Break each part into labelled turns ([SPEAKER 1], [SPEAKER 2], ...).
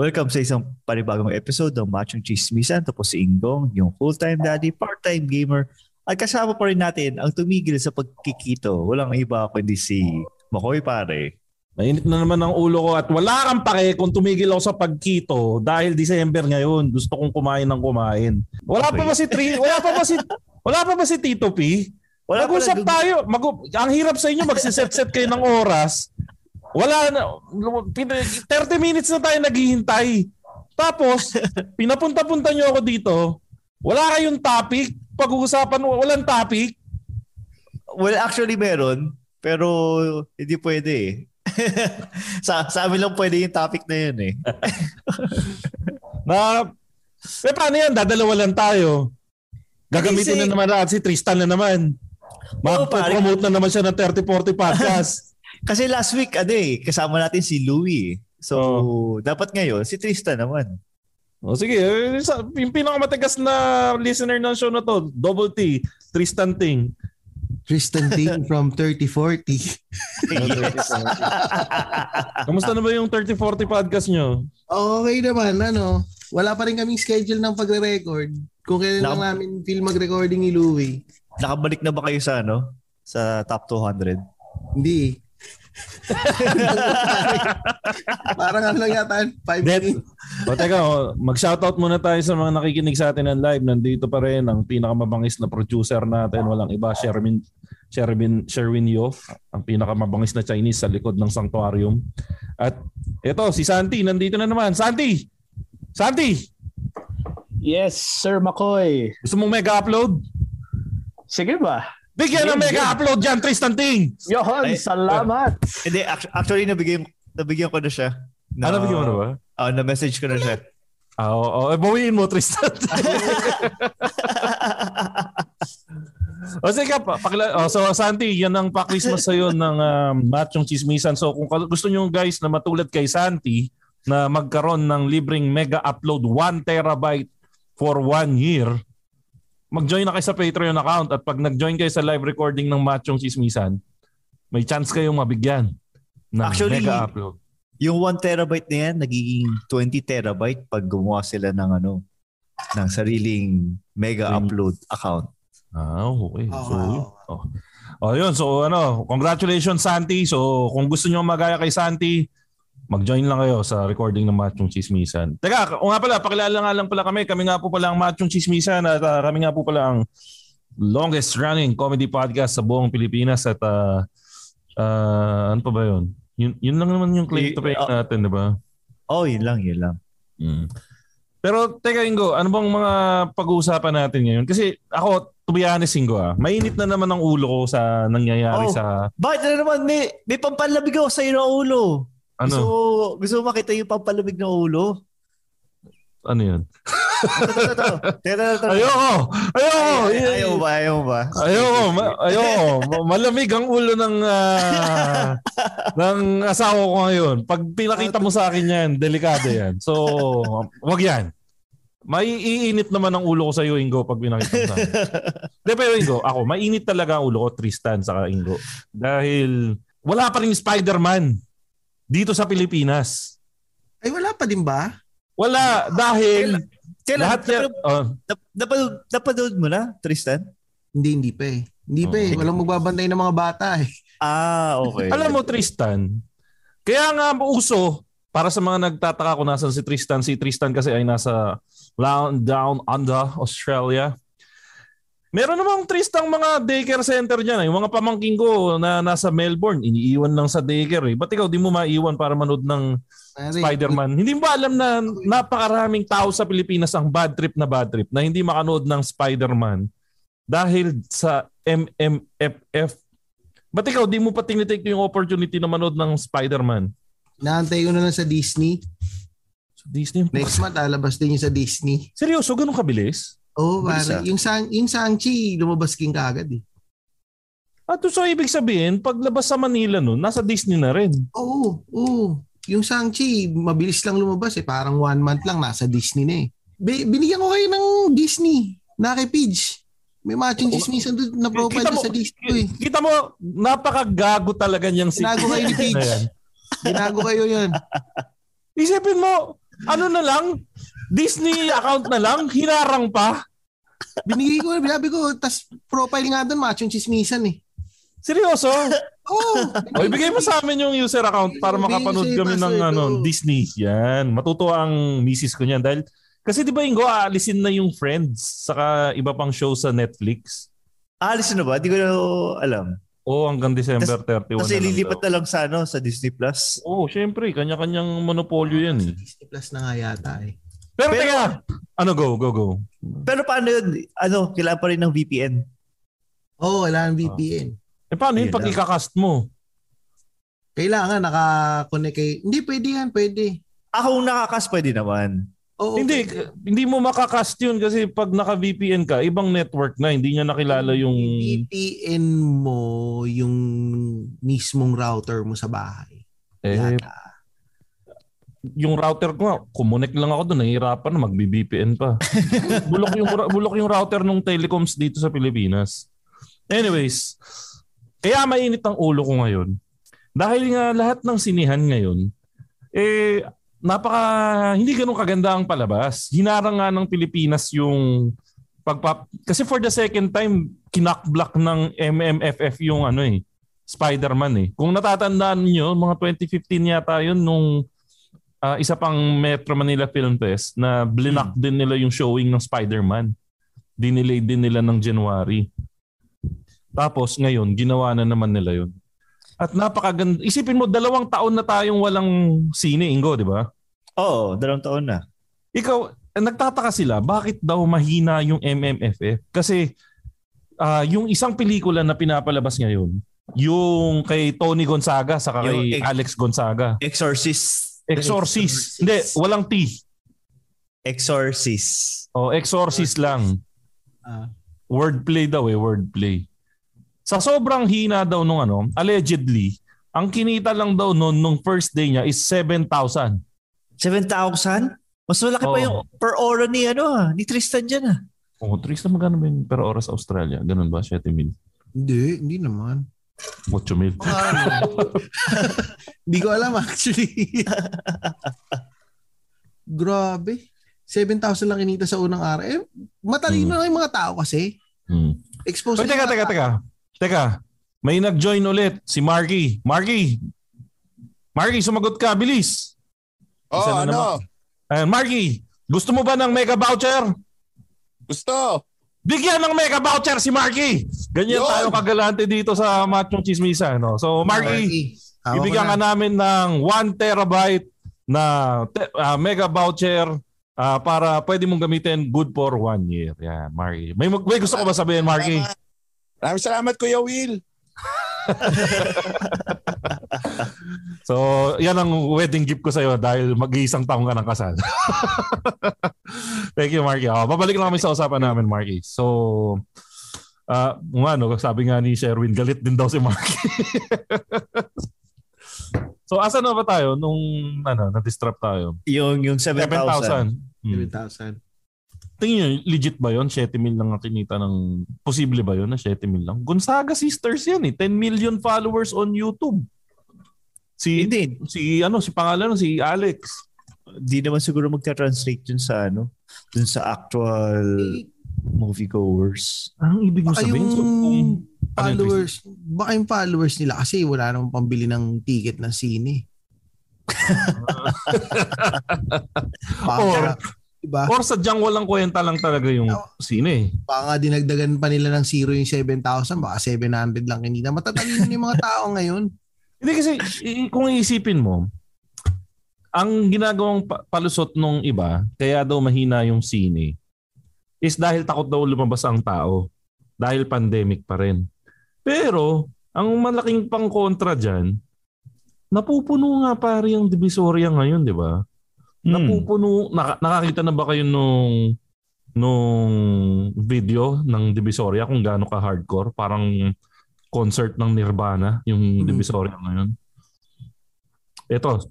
[SPEAKER 1] Welcome sa isang panibagong episode ng Machong Chismisan. Ito po si Ingong, yung full-time daddy, part-time gamer. At kasama pa rin natin ang tumigil sa pagkikito. Walang iba kundi si Makoy pare.
[SPEAKER 2] Mainit na naman ang ulo ko at wala kang pake kung tumigil ako sa pagkito dahil December ngayon. Gusto kong kumain ng kumain. Wala pa
[SPEAKER 1] Okay.
[SPEAKER 2] ba si Tri, wala pa ba si wala pa ba si Tito P?
[SPEAKER 1] Wala pa
[SPEAKER 2] Mag-usap tayo. Mag ang hirap sa inyo magsiset-set kayo ng oras. Wala na 30 minutes na tayo naghihintay. Tapos pinapunta-punta niyo ako dito. Wala kayong topic. Pag-uusapan walang topic.
[SPEAKER 1] Well, actually meron. Pero hindi pwede eh. sa, sa amin lang pwede yung topic na yun eh.
[SPEAKER 2] Na eh paano yan? Dadalawa lang tayo. Gagamitin na naman natin si Tristan na naman. Mag-promote na naman siya ng 30-40 podcast.
[SPEAKER 1] Kasi last week, ano eh, kasama natin si Louie. eh. So, dapat ngayon, si Tristan naman.
[SPEAKER 2] o sige, eh, yung pinakamatigas na listener ng show na to, Double T, Tristan Ting.
[SPEAKER 3] Tristan Ting from 3040.
[SPEAKER 2] Kamusta na ba yung 30-40 podcast nyo?
[SPEAKER 3] Okay naman, ano. Wala pa rin kaming schedule ng pagre-record. Kung kailan
[SPEAKER 1] Nak-
[SPEAKER 3] lang namin feel mag-recording ni Louie.
[SPEAKER 1] Nakabalik na ba kayo sa ano? Sa top 200?
[SPEAKER 3] Hindi eh. Parang ano lang yata, 5
[SPEAKER 2] That-
[SPEAKER 3] minutes.
[SPEAKER 2] O teka, o, mag-shoutout muna tayo sa mga nakikinig sa atin ng live. Nandito pa rin ang pinakamabangis na producer natin. Walang iba, Sherwin, Sherwin, Sherwin Yo, ang pinakamabangis na Chinese sa likod ng sanctuarium. At ito, si Santi, nandito na naman. Santi! Santi!
[SPEAKER 4] Yes, Sir McCoy.
[SPEAKER 2] Gusto mong mega-upload?
[SPEAKER 4] Sige ba?
[SPEAKER 2] Bigyan ng
[SPEAKER 4] Game,
[SPEAKER 2] mega-upload dyan, Tristan Ting!
[SPEAKER 1] Ay,
[SPEAKER 4] salamat.
[SPEAKER 1] Hindi, act- actually, nabigyan, nabigyan ko na siya. Na,
[SPEAKER 2] Ano bigyan mo na ba?
[SPEAKER 1] Ah, na-message ko na siya.
[SPEAKER 2] Ah, oo, oo. Eh, bawiin mo, Tristan. o sige, pa, pakila, oh, so Santi, yan ang pa-Christmas sa'yo ng um, Machong Chismisan. So kung gusto nyo guys na matulad kay Santi na magkaroon ng libreng mega upload 1 terabyte for one year, mag-join na kayo sa Patreon account at pag nag-join kayo sa live recording ng Machong Chismisan, may chance kayong mabigyan ng
[SPEAKER 1] Actually,
[SPEAKER 2] mega upload.
[SPEAKER 1] Yung 1 terabyte na yan, nagiging 20 terabyte pag gumawa sila ng ano, ng sariling mega upload account.
[SPEAKER 2] Ah, okay.
[SPEAKER 3] Oh,
[SPEAKER 2] So, oh. oh, yun. So, ano, congratulations, Santi. So, kung gusto nyo magaya kay Santi, mag-join lang kayo sa recording ng Machong Chismisan. Teka, o nga pala, pakilala nga lang pala kami. Kami nga po pala ang Machong Chismisan at ah, kami nga po pala ang longest running comedy podcast sa buong Pilipinas at ah, ah, ano pa ba yun? Yun, yun lang naman yung claim to fame
[SPEAKER 1] ah.
[SPEAKER 2] natin, di ba?
[SPEAKER 1] Oh, yun lang, yun lang.
[SPEAKER 2] Mm. Pero teka Ingo, ano bang mga pag-uusapan natin ngayon? Kasi ako, to be honest Ingo ah, mainit na naman ang ulo ko sa nangyayari
[SPEAKER 1] Oh.
[SPEAKER 2] sa
[SPEAKER 1] Bakit na naman? May, may pampalamig ako sa ng ulo.
[SPEAKER 2] Ano,
[SPEAKER 1] Gusto, gusto mo makita yung pampalamig ng ulo?
[SPEAKER 2] ano
[SPEAKER 1] ito.
[SPEAKER 2] Ayoko! Ayoko!
[SPEAKER 1] Ay- Ayaw ba? Ayaw ba?
[SPEAKER 2] Ayoko, ma- ayoko. Ma- Malamig ang ulo ng ah, ng asawa ko ngayon. Pag pinakita mo sa akin yan, delikado yan. So, wag yan. Maiinit naman ang ulo ko sa iyo, Ingo, pag pinakita mo sa akin. De, pero Ingo, ako, mainit talaga ang ulo ko, Tristan, saka Ingo. Dahil wala pa rin Spider-Man dito sa Pilipinas.
[SPEAKER 3] Ay, wala pa din ba?
[SPEAKER 2] Wala, dahil
[SPEAKER 1] Kailan?
[SPEAKER 2] lahat yan, oh,
[SPEAKER 1] Nap- napanood, napanood mo na, Tristan?
[SPEAKER 3] Hindi, hindi pa eh. Hindi pa eh.
[SPEAKER 2] Oo.
[SPEAKER 3] Walang magbabantay ng mga bata eh.
[SPEAKER 1] Ah, okay.
[SPEAKER 2] Alam mo Tristan, kaya nga uso para sa mga nagtataka kung nasan si Tristan, si Tristan kasi ay nasa down, down under Australia. Meron namang Tristan mga daycare center dyan. eh. Yung mga pamangking ko na nasa Melbourne, iniiwan lang sa daycare. Eh. Ba't ikaw di mo maiwan para manood ng
[SPEAKER 3] Pare,
[SPEAKER 2] Spider-Man? Hindi mo ba alam na napakaraming tao sa Pilipinas ang bad trip na bad trip na hindi makanood ng Spider-Man dahil sa MMFF. Ba't ikaw di mo pa tinitake yung opportunity na manood ng Spider-Man?
[SPEAKER 3] Naantay ko na lang sa Disney.
[SPEAKER 2] Sa Disney?
[SPEAKER 3] Next month, alabas din yung sa Disney.
[SPEAKER 2] Seryoso, ganun kabilis?
[SPEAKER 3] Oo, oh, pare.
[SPEAKER 1] ah.
[SPEAKER 3] Yung, sang, yung Shang-Chi, lumabas king kagad eh.
[SPEAKER 2] At so ibig sabihin, paglabas sa Manila nun, nasa Disney na rin.
[SPEAKER 3] Oo, oo. Yung Shang-Chi, mabilis lang lumabas eh. Parang one month lang, nasa Disney na eh. Bi- binigyan ko kayo ng Disney na kay Pidge. May matching chismisan doon na profile
[SPEAKER 2] Kita mo-
[SPEAKER 3] sa Disney ko eh.
[SPEAKER 2] Kita mo, napakagago talaga niyang si
[SPEAKER 3] Ginago kayo ni Pidge. Ginago kayo yan.
[SPEAKER 2] Isipin mo, ano na lang, Disney account na lang, hinarang pa.
[SPEAKER 3] Binigay ko, binabi ko, tas profile nga doon, matching chismisan eh.
[SPEAKER 2] Seryoso?
[SPEAKER 3] Oo.
[SPEAKER 2] O ibigay mo sa amin yung user account para makapanood kami ng ano. Disney. Yan. Matutuwa ang misis ko niyan dahil kasi di ba Ingo, aalisin na yung Friends saka iba pang show sa Netflix.
[SPEAKER 1] Alis na ba? Di ko na alam.
[SPEAKER 2] Oo, hanggang December 31
[SPEAKER 1] Kasi
[SPEAKER 2] na lang
[SPEAKER 1] lilipat
[SPEAKER 2] daw.
[SPEAKER 1] na lang sa, ano, sa Disney Plus.
[SPEAKER 2] Oo, syempre. Kanya-kanyang monopolyo yan eh.
[SPEAKER 3] Disney Plus na nga yata eh.
[SPEAKER 2] Pero,
[SPEAKER 1] Pero-
[SPEAKER 2] teka, ano go, go, go.
[SPEAKER 1] Pero paano yun? Ano, kailangan pa rin ng VPN.
[SPEAKER 3] Oo, oh, kailangan VPN.
[SPEAKER 2] Eh paano yun pag ikakast mo?
[SPEAKER 3] Kailangan naka-connect kay... Hindi, pwede yan, pwede.
[SPEAKER 1] Ako kung nakakas, pwede naman.
[SPEAKER 3] Oo,
[SPEAKER 2] hindi,
[SPEAKER 3] pwede.
[SPEAKER 2] hindi mo makakast yun kasi pag naka-VPN ka, ibang network na, hindi niya nakilala yung...
[SPEAKER 3] VPN mo yung mismong router mo sa bahay.
[SPEAKER 2] Eh,
[SPEAKER 3] Yata.
[SPEAKER 2] Yung router ko kumunik lang ako doon, nahihirapan na mag-VPN pa. bulok yung bulok yung router ng telecoms dito sa Pilipinas. Anyways, kaya mainit ang ulo ko ngayon. Dahil nga lahat ng sinihan ngayon, eh, napaka, hindi ganun kaganda ang palabas. Hinarang nga ng Pilipinas yung pagpap... Kasi for the second time, kinakblock ng MMFF yung ano eh, Spider-Man eh. Kung natatandaan niyo, mga 2015 yata yun nung ah, isa pang Metro Manila Film Fest na blinak din nila yung showing ng Spider-Man. Dinelay din nila ng January. Tapos ngayon, ginawa na naman nila yun. At napakaganda. Isipin mo, dalawang taon na tayong walang sine, Ingo, di ba?
[SPEAKER 1] Oo, dalawang taon na.
[SPEAKER 2] Ikaw, eh, nagtataka sila, bakit daw mahina yung MMFF? Kasi ah, yung isang pelikula na pinapalabas ngayon, yung kay Tony Gonzaga
[SPEAKER 1] Yung
[SPEAKER 2] kay
[SPEAKER 1] ex-
[SPEAKER 2] Alex Gonzaga.
[SPEAKER 1] Exorcist.
[SPEAKER 2] Exorcist. Hindi, walang T.
[SPEAKER 1] Exorcist.
[SPEAKER 2] O, Exorcist lang.
[SPEAKER 3] Ah.
[SPEAKER 2] Wordplay daw eh, wordplay. Sa sobrang hina daw nung ano, allegedly, ang kinita lang daw noon nung first day niya is 7,000.
[SPEAKER 1] 7,000? Mas malaki pa
[SPEAKER 2] Oo.
[SPEAKER 1] yung per hora ni, ano, ah, ni Tristan dyan. Ah.
[SPEAKER 2] Oh, Tris na magkano ba yun per oras sa Australia? Ganun ba? 7 mil?
[SPEAKER 3] Hindi, hindi naman.
[SPEAKER 2] 8 mil?
[SPEAKER 3] Hindi ko alam actually. Grabe. 7,000 lang kinita sa unang araw. Eh, matalino
[SPEAKER 2] Hmm.
[SPEAKER 3] lang yung mga tao kasi.
[SPEAKER 2] Hmm.
[SPEAKER 3] Exposed
[SPEAKER 2] teka, teka, teka. Teka. May nag-join ulit. Si Marky. Marky. Marky, sumagot ka. Bilis.
[SPEAKER 5] Oh,
[SPEAKER 2] Isa na
[SPEAKER 5] ano?
[SPEAKER 2] Ayan, Marky. Gusto mo ba ng mega voucher?
[SPEAKER 5] Gusto.
[SPEAKER 2] Bigyan ng mega voucher si Marky. Ganyan
[SPEAKER 5] Yun.
[SPEAKER 2] tayo kagalante dito sa Machong Chismisa. No? So, Marky,
[SPEAKER 3] Hawak ko
[SPEAKER 2] ibigyan ka
[SPEAKER 3] na.
[SPEAKER 2] namin ng 1 terabyte na te- ah, mega voucher ah, para pwede mong gamitin good for one year. Yan, Marky. May, mag- may gusto ko ba sabihin, Marky?
[SPEAKER 5] Maraming salamat, Kuya Will.
[SPEAKER 2] So, yan ang wedding gift ko sa'yo dahil mag-iisang taong ka ng kasal. Thank you, Marky. Oh, babalik lang kami sa usapan namin, Marky. So, uh, ano, sabi nga ni Sherwin, galit din daw si Marky. so, asa na ba tayo nung ano, na-distrap tayo?
[SPEAKER 1] Yung, yung 7,000.
[SPEAKER 2] 7,000. Hmm.
[SPEAKER 3] 7,000.
[SPEAKER 2] Tingin nyo, legit ba yon 7 mil lang ang kinita ng... Posible ba yon na 7 mil lang? Gonzaga Sisters yan eh. 10 million followers on YouTube. Si,
[SPEAKER 1] Hindi.
[SPEAKER 2] si ano, si pangalan, si Alex.
[SPEAKER 1] Di naman siguro magta-translate yun sa ano, dun sa actual moviegoers.
[SPEAKER 2] Anong ibig mo sabihin?
[SPEAKER 3] yung
[SPEAKER 2] So, kung-
[SPEAKER 3] followers, baka yung followers nila kasi wala namang pambili ng ticket ng sine. Baka, diba?
[SPEAKER 2] Or sadyang walang kwenta lang talaga yung sine.
[SPEAKER 3] Baka nga dinagdagan pa nila ng zero yung 7,000, baka 700 lang kinita. Matatalino yung mga tao ngayon.
[SPEAKER 2] Hindi kasi kung iisipin mo, ang ginagawang pa- palusot nung iba, kaya daw mahina yung sine, is dahil takot daw lumabas ang tao. Dahil pandemic pa rin. Pero, ang malaking pang kontra dyan, napupuno nga pare yung Divisoria ngayon, di ba?
[SPEAKER 1] Hmm.
[SPEAKER 2] Napupuno, naka- nakakita na ba kayo nung nung video ng Divisoria kung gaano ka hardcore? Parang concert ng Nirvana yung
[SPEAKER 3] Mhm.
[SPEAKER 2] Divisoria ngayon. Ito,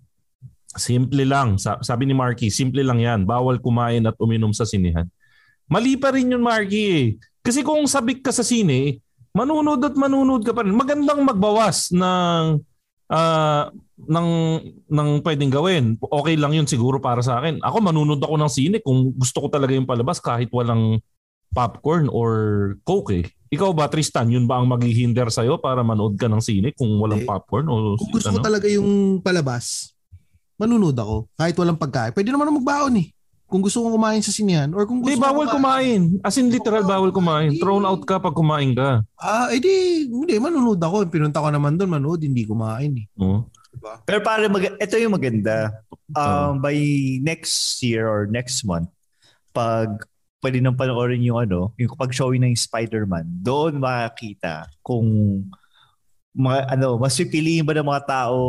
[SPEAKER 2] simple lang. Sa- Sabi ni Marky, simple lang yan. Bawal kumain at uminom sa sinihan. Mali pa rin yun, Marky. eh. Kasi kung sabik ka sa sine, manunod at manunod ka pa rin. Magandang magbawas ng ah, ng ng pwedeng gawin. Okay lang yun siguro para sa akin. Ako manunod ako ng sine kung gusto ko talaga yung palabas kahit walang popcorn or coke eh. Ikaw ba Tristan, yun ba ang maghihinder sa'yo para manood ka ng sine kung walang
[SPEAKER 3] Hindi.
[SPEAKER 2] popcorn o
[SPEAKER 3] Kung gusto ko
[SPEAKER 2] ano?
[SPEAKER 3] talaga yung palabas, manunod ako. Kahit walang pagkain. Pwede naman ako magbaon eh. Kung gusto kong kumain sa sinihan or kung gusto ko
[SPEAKER 2] bawal kumain. As in literal bawal kumain. Thrown out ka pag kumain ka.
[SPEAKER 3] Ah, edi, hindi, manunod ako. Pinunta ko naman doon, manood, hindi kumain eh.
[SPEAKER 2] Oh.
[SPEAKER 1] Pero pare, mag- ito yung maganda. Um, By next year or next month, pag pwede nang panoorin yung ano, yung pag showing ng Spider-Man, doon makakita kung mga, ano, mas pipiliin ba ng mga tao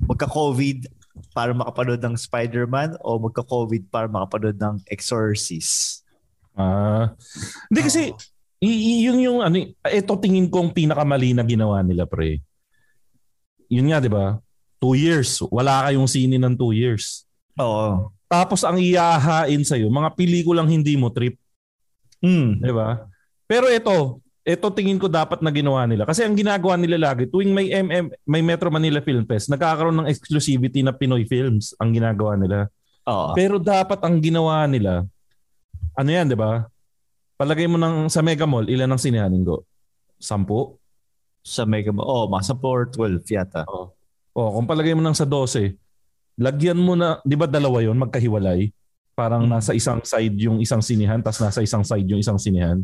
[SPEAKER 1] magka-COVID para makapanood ng Spider-Man o magka-COVID para makapanood ng Exorcist?
[SPEAKER 2] Ah. Hindi kasi i- i- yun yung ano, ito tingin kong pinakamali na ginawa nila pre. Yun nga 'di ba? Two years. Wala kayong sine ng two years.
[SPEAKER 1] Oo.
[SPEAKER 2] Tapos ang iyahain sa mga pelikulang hindi mo trip,
[SPEAKER 1] Hmm.
[SPEAKER 2] 'di ba? Pero ito, ito tingin ko dapat na ginawa nila. Kasi ang ginagawa nila lagi tuwing may MM, may Metro Manila Film Fest, nagkakaroon ng exclusivity na Pinoy films ang ginagawa nila.
[SPEAKER 1] Oo.
[SPEAKER 2] Pero dapat ang ginawa nila, ano yan, di ba? Palagay mo ng, sa Mega Mall, ilan ang sinihanin ko? Sampu?
[SPEAKER 1] Sa Mega Mall. Oh, mga 10 or 12 yata.
[SPEAKER 2] O, kung palagay mo ng sa 12, lagyan mo na, di ba dalawa yon magkahiwalay? Parang
[SPEAKER 1] Hmm.
[SPEAKER 2] nasa isang side yung isang sinihan, tapos nasa isang side yung isang sinihan.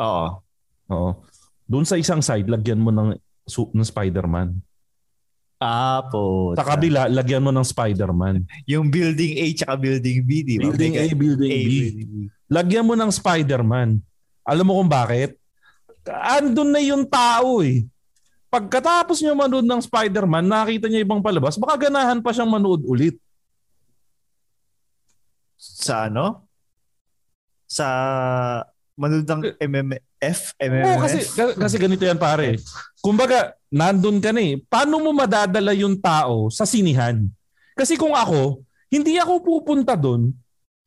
[SPEAKER 1] Oo.
[SPEAKER 2] Oo. Doon sa isang side, lagyan mo ng, su- ng Spider-Man.
[SPEAKER 1] Ah, po.
[SPEAKER 2] Sa kabila, lagyan mo ng Spider-Man.
[SPEAKER 1] Yung building A tsaka building B, di ba?
[SPEAKER 2] Building A, building
[SPEAKER 1] A,
[SPEAKER 2] B.
[SPEAKER 1] building B.
[SPEAKER 2] lagyan mo ng Spider-Man. Alam mo kung bakit? Andun na yung tao eh. Pagkatapos niya manood ng Spider-Man, nakita niya ibang palabas, baka ganahan pa siyang manood ulit.
[SPEAKER 1] Sa ano? Sa manood ng MMF? MMF?
[SPEAKER 2] Oo, kasi, ka- kasi ganito yan pare. Kumbaga, nandun ka na eh. Paano mo madadala yung tao sa sinihan? Kasi kung ako, hindi ako pupunta doon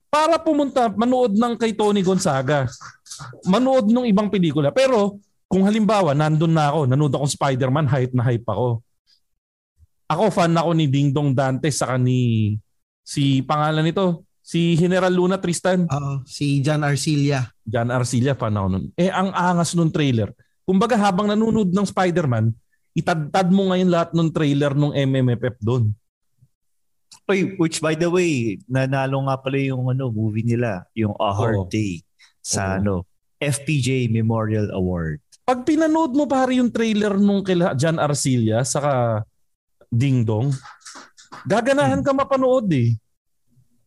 [SPEAKER 2] para pumunta, manood ng kay Tony Gonzaga. Manood ng ibang pelikula. Pero kung halimbawa, nandun na ako, nanood akong Spider-Man, hype na hype ako. Ako, fan ako ni Ding Dong Dante saka ni si pangalan nito, si General Luna Tristan.
[SPEAKER 3] Oo, si John Arcilla.
[SPEAKER 2] John Arcilla fan ako nun. Eh, ang angas nung trailer. Kumbaga habang nanonood ng Spider-Man, itadtad mo ngayon lahat ng trailer ng MMFF doon.
[SPEAKER 1] Oy, which by the way, nanalo nga pala yung ano, movie nila, yung A
[SPEAKER 2] Oo.
[SPEAKER 1] Hard Day sa
[SPEAKER 2] Oo.
[SPEAKER 1] ano, FPJ Memorial Award.
[SPEAKER 2] Pag pinanood mo pare yung trailer nung kila John Arcilla saka Ding Dong, gaganahan ka mapanood eh.